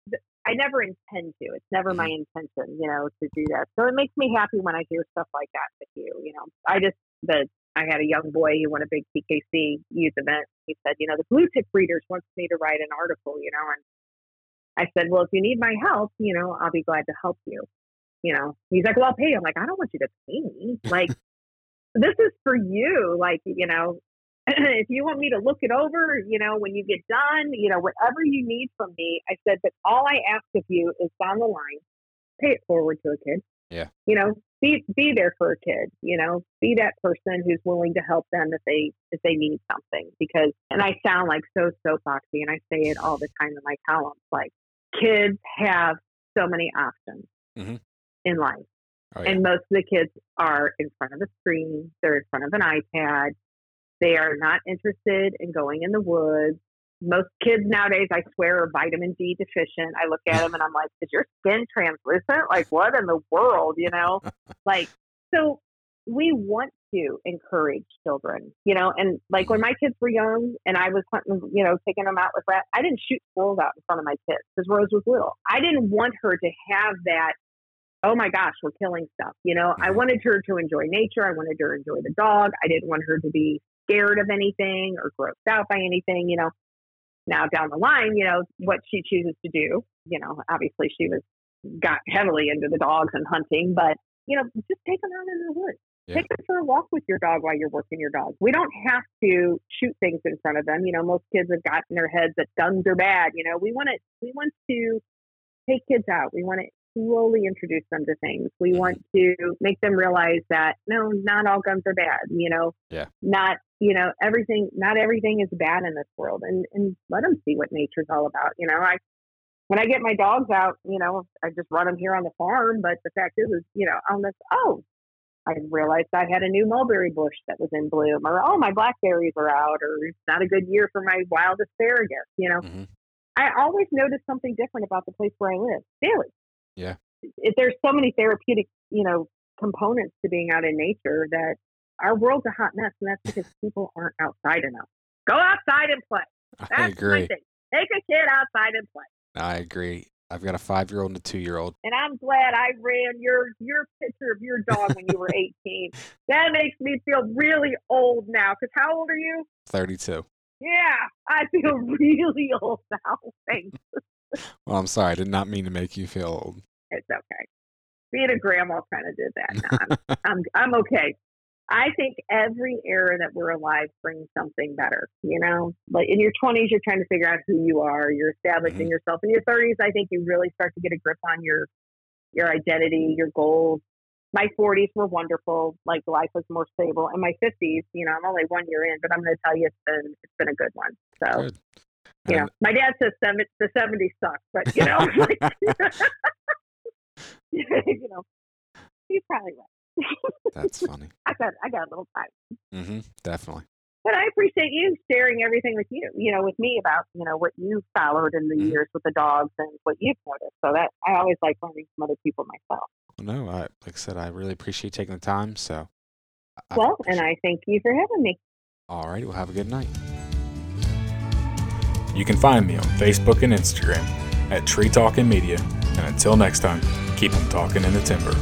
I never intend to. It's never my intention, you know, to do that. So it makes me happy when I hear stuff like that with you. You know, I just the I had a young boy who won a big PKC youth event. He said, you know, the blue tick breeders wants me to write an article, you know, and I said, well, if you need my help, you know, I'll be glad to help you. You know, he's like, well, I'll pay you. I'm like, I don't want you to pay me. [LAUGHS] Like, this is for you. Like, you know, [CLEARS THROAT] if you want me to look it over, you know, when you get done, you know, whatever you need from me, I said, but all I ask of you is down the line, pay it forward to a kid. Yeah. You know, be be there for a kid, you know, be that person who's willing to help them if they if they need something. Because and I sound like so soapboxy and I say it all the time in my columns, like kids have so many options Mhm. In life. Oh, yeah. And most of the kids are in front of a screen, they're in front of an iPad. They are not interested in going in the woods. Most kids nowadays, I swear, are vitamin D deficient. I look at [LAUGHS] them and I'm like, is your skin translucent? Like, what in the world, you know? [LAUGHS] like, so we want to encourage children, you know, and like when mm-hmm. my kids were young and I was hunting, you know, taking them out with rats, I didn't shoot squirrels out in front of my kids because Rose was little. I didn't want her to have that oh my gosh, we're killing stuff. You know, I wanted her to enjoy nature. I wanted her to enjoy the dog. I didn't want her to be scared of anything or grossed out by anything, you know. Now down the line, you know, what she chooses to do, you know, obviously she was got heavily into the dogs and hunting, but you know, just take them out in the woods. Yeah. Take them for a walk with your dog while you're working your dog. We don't have to shoot things in front of them. You know, most kids have got in their heads that guns are bad. You know, we want to we want to take kids out. We want to slowly introduce them to things. We want to make them realize that no, not all guns are bad. You know, Yeah. not you know everything. Not everything is bad in this world, and and let them see what nature's all about. You know, I when I get my dogs out, you know, I just run them here on the farm. But the fact is, is you know, on this, oh, I realized I had a new mulberry bush that was in bloom, or oh, my blackberries are out, or it's not a good year for my wild asparagus. You know, mm-hmm. I always notice something different about the place where I live daily. Yeah. It, there's so many therapeutic, you know, components to being out in nature that our world's a hot mess, and that's because people aren't outside enough. Go outside and play. I That's my agree. Take a kid outside and play. I agree. I've got a five year old and a two year old. And I'm glad I ran your your picture of your dog when you were 18. That makes me feel really old now. Because how old are you? 32. Yeah, I feel [LAUGHS] really old now. Thanks. Well, I'm sorry. I did not mean to make you feel old. It's okay. Being a grandma kind of did that. No, I'm, [LAUGHS] I'm I'm okay. I think every era that we're alive brings something better. You know, like in your 20s, you're trying to figure out who you are. You're establishing Mhm. yourself. In your 30s, I think you really start to get a grip on your your identity, your goals. My 40s were wonderful. Like life was more stable. And my 50s, you know, I'm only one year in, but I'm going to tell you it's been it's been a good one. So. Good. Know, And my dad says seven, the 70s suck, but you know, like, [LAUGHS] you know, he's probably right. [LAUGHS] [LAUGHS] that's funny. I got, I got a little time, hmm Definitely. but I appreciate you sharing everything with you, you know, with me about, you know, what you've followed in the Mhm. years with the dogs and what you've noticed. So that I always like learning from other people myself. Well, no, I, like I said, I really appreciate taking the time. So, I- I well, and I thank you for having me. all right. Well, have a good night. You can find me on Facebook and Instagram at Tree Talking Media. And until next time, keep 'em talking in the timber.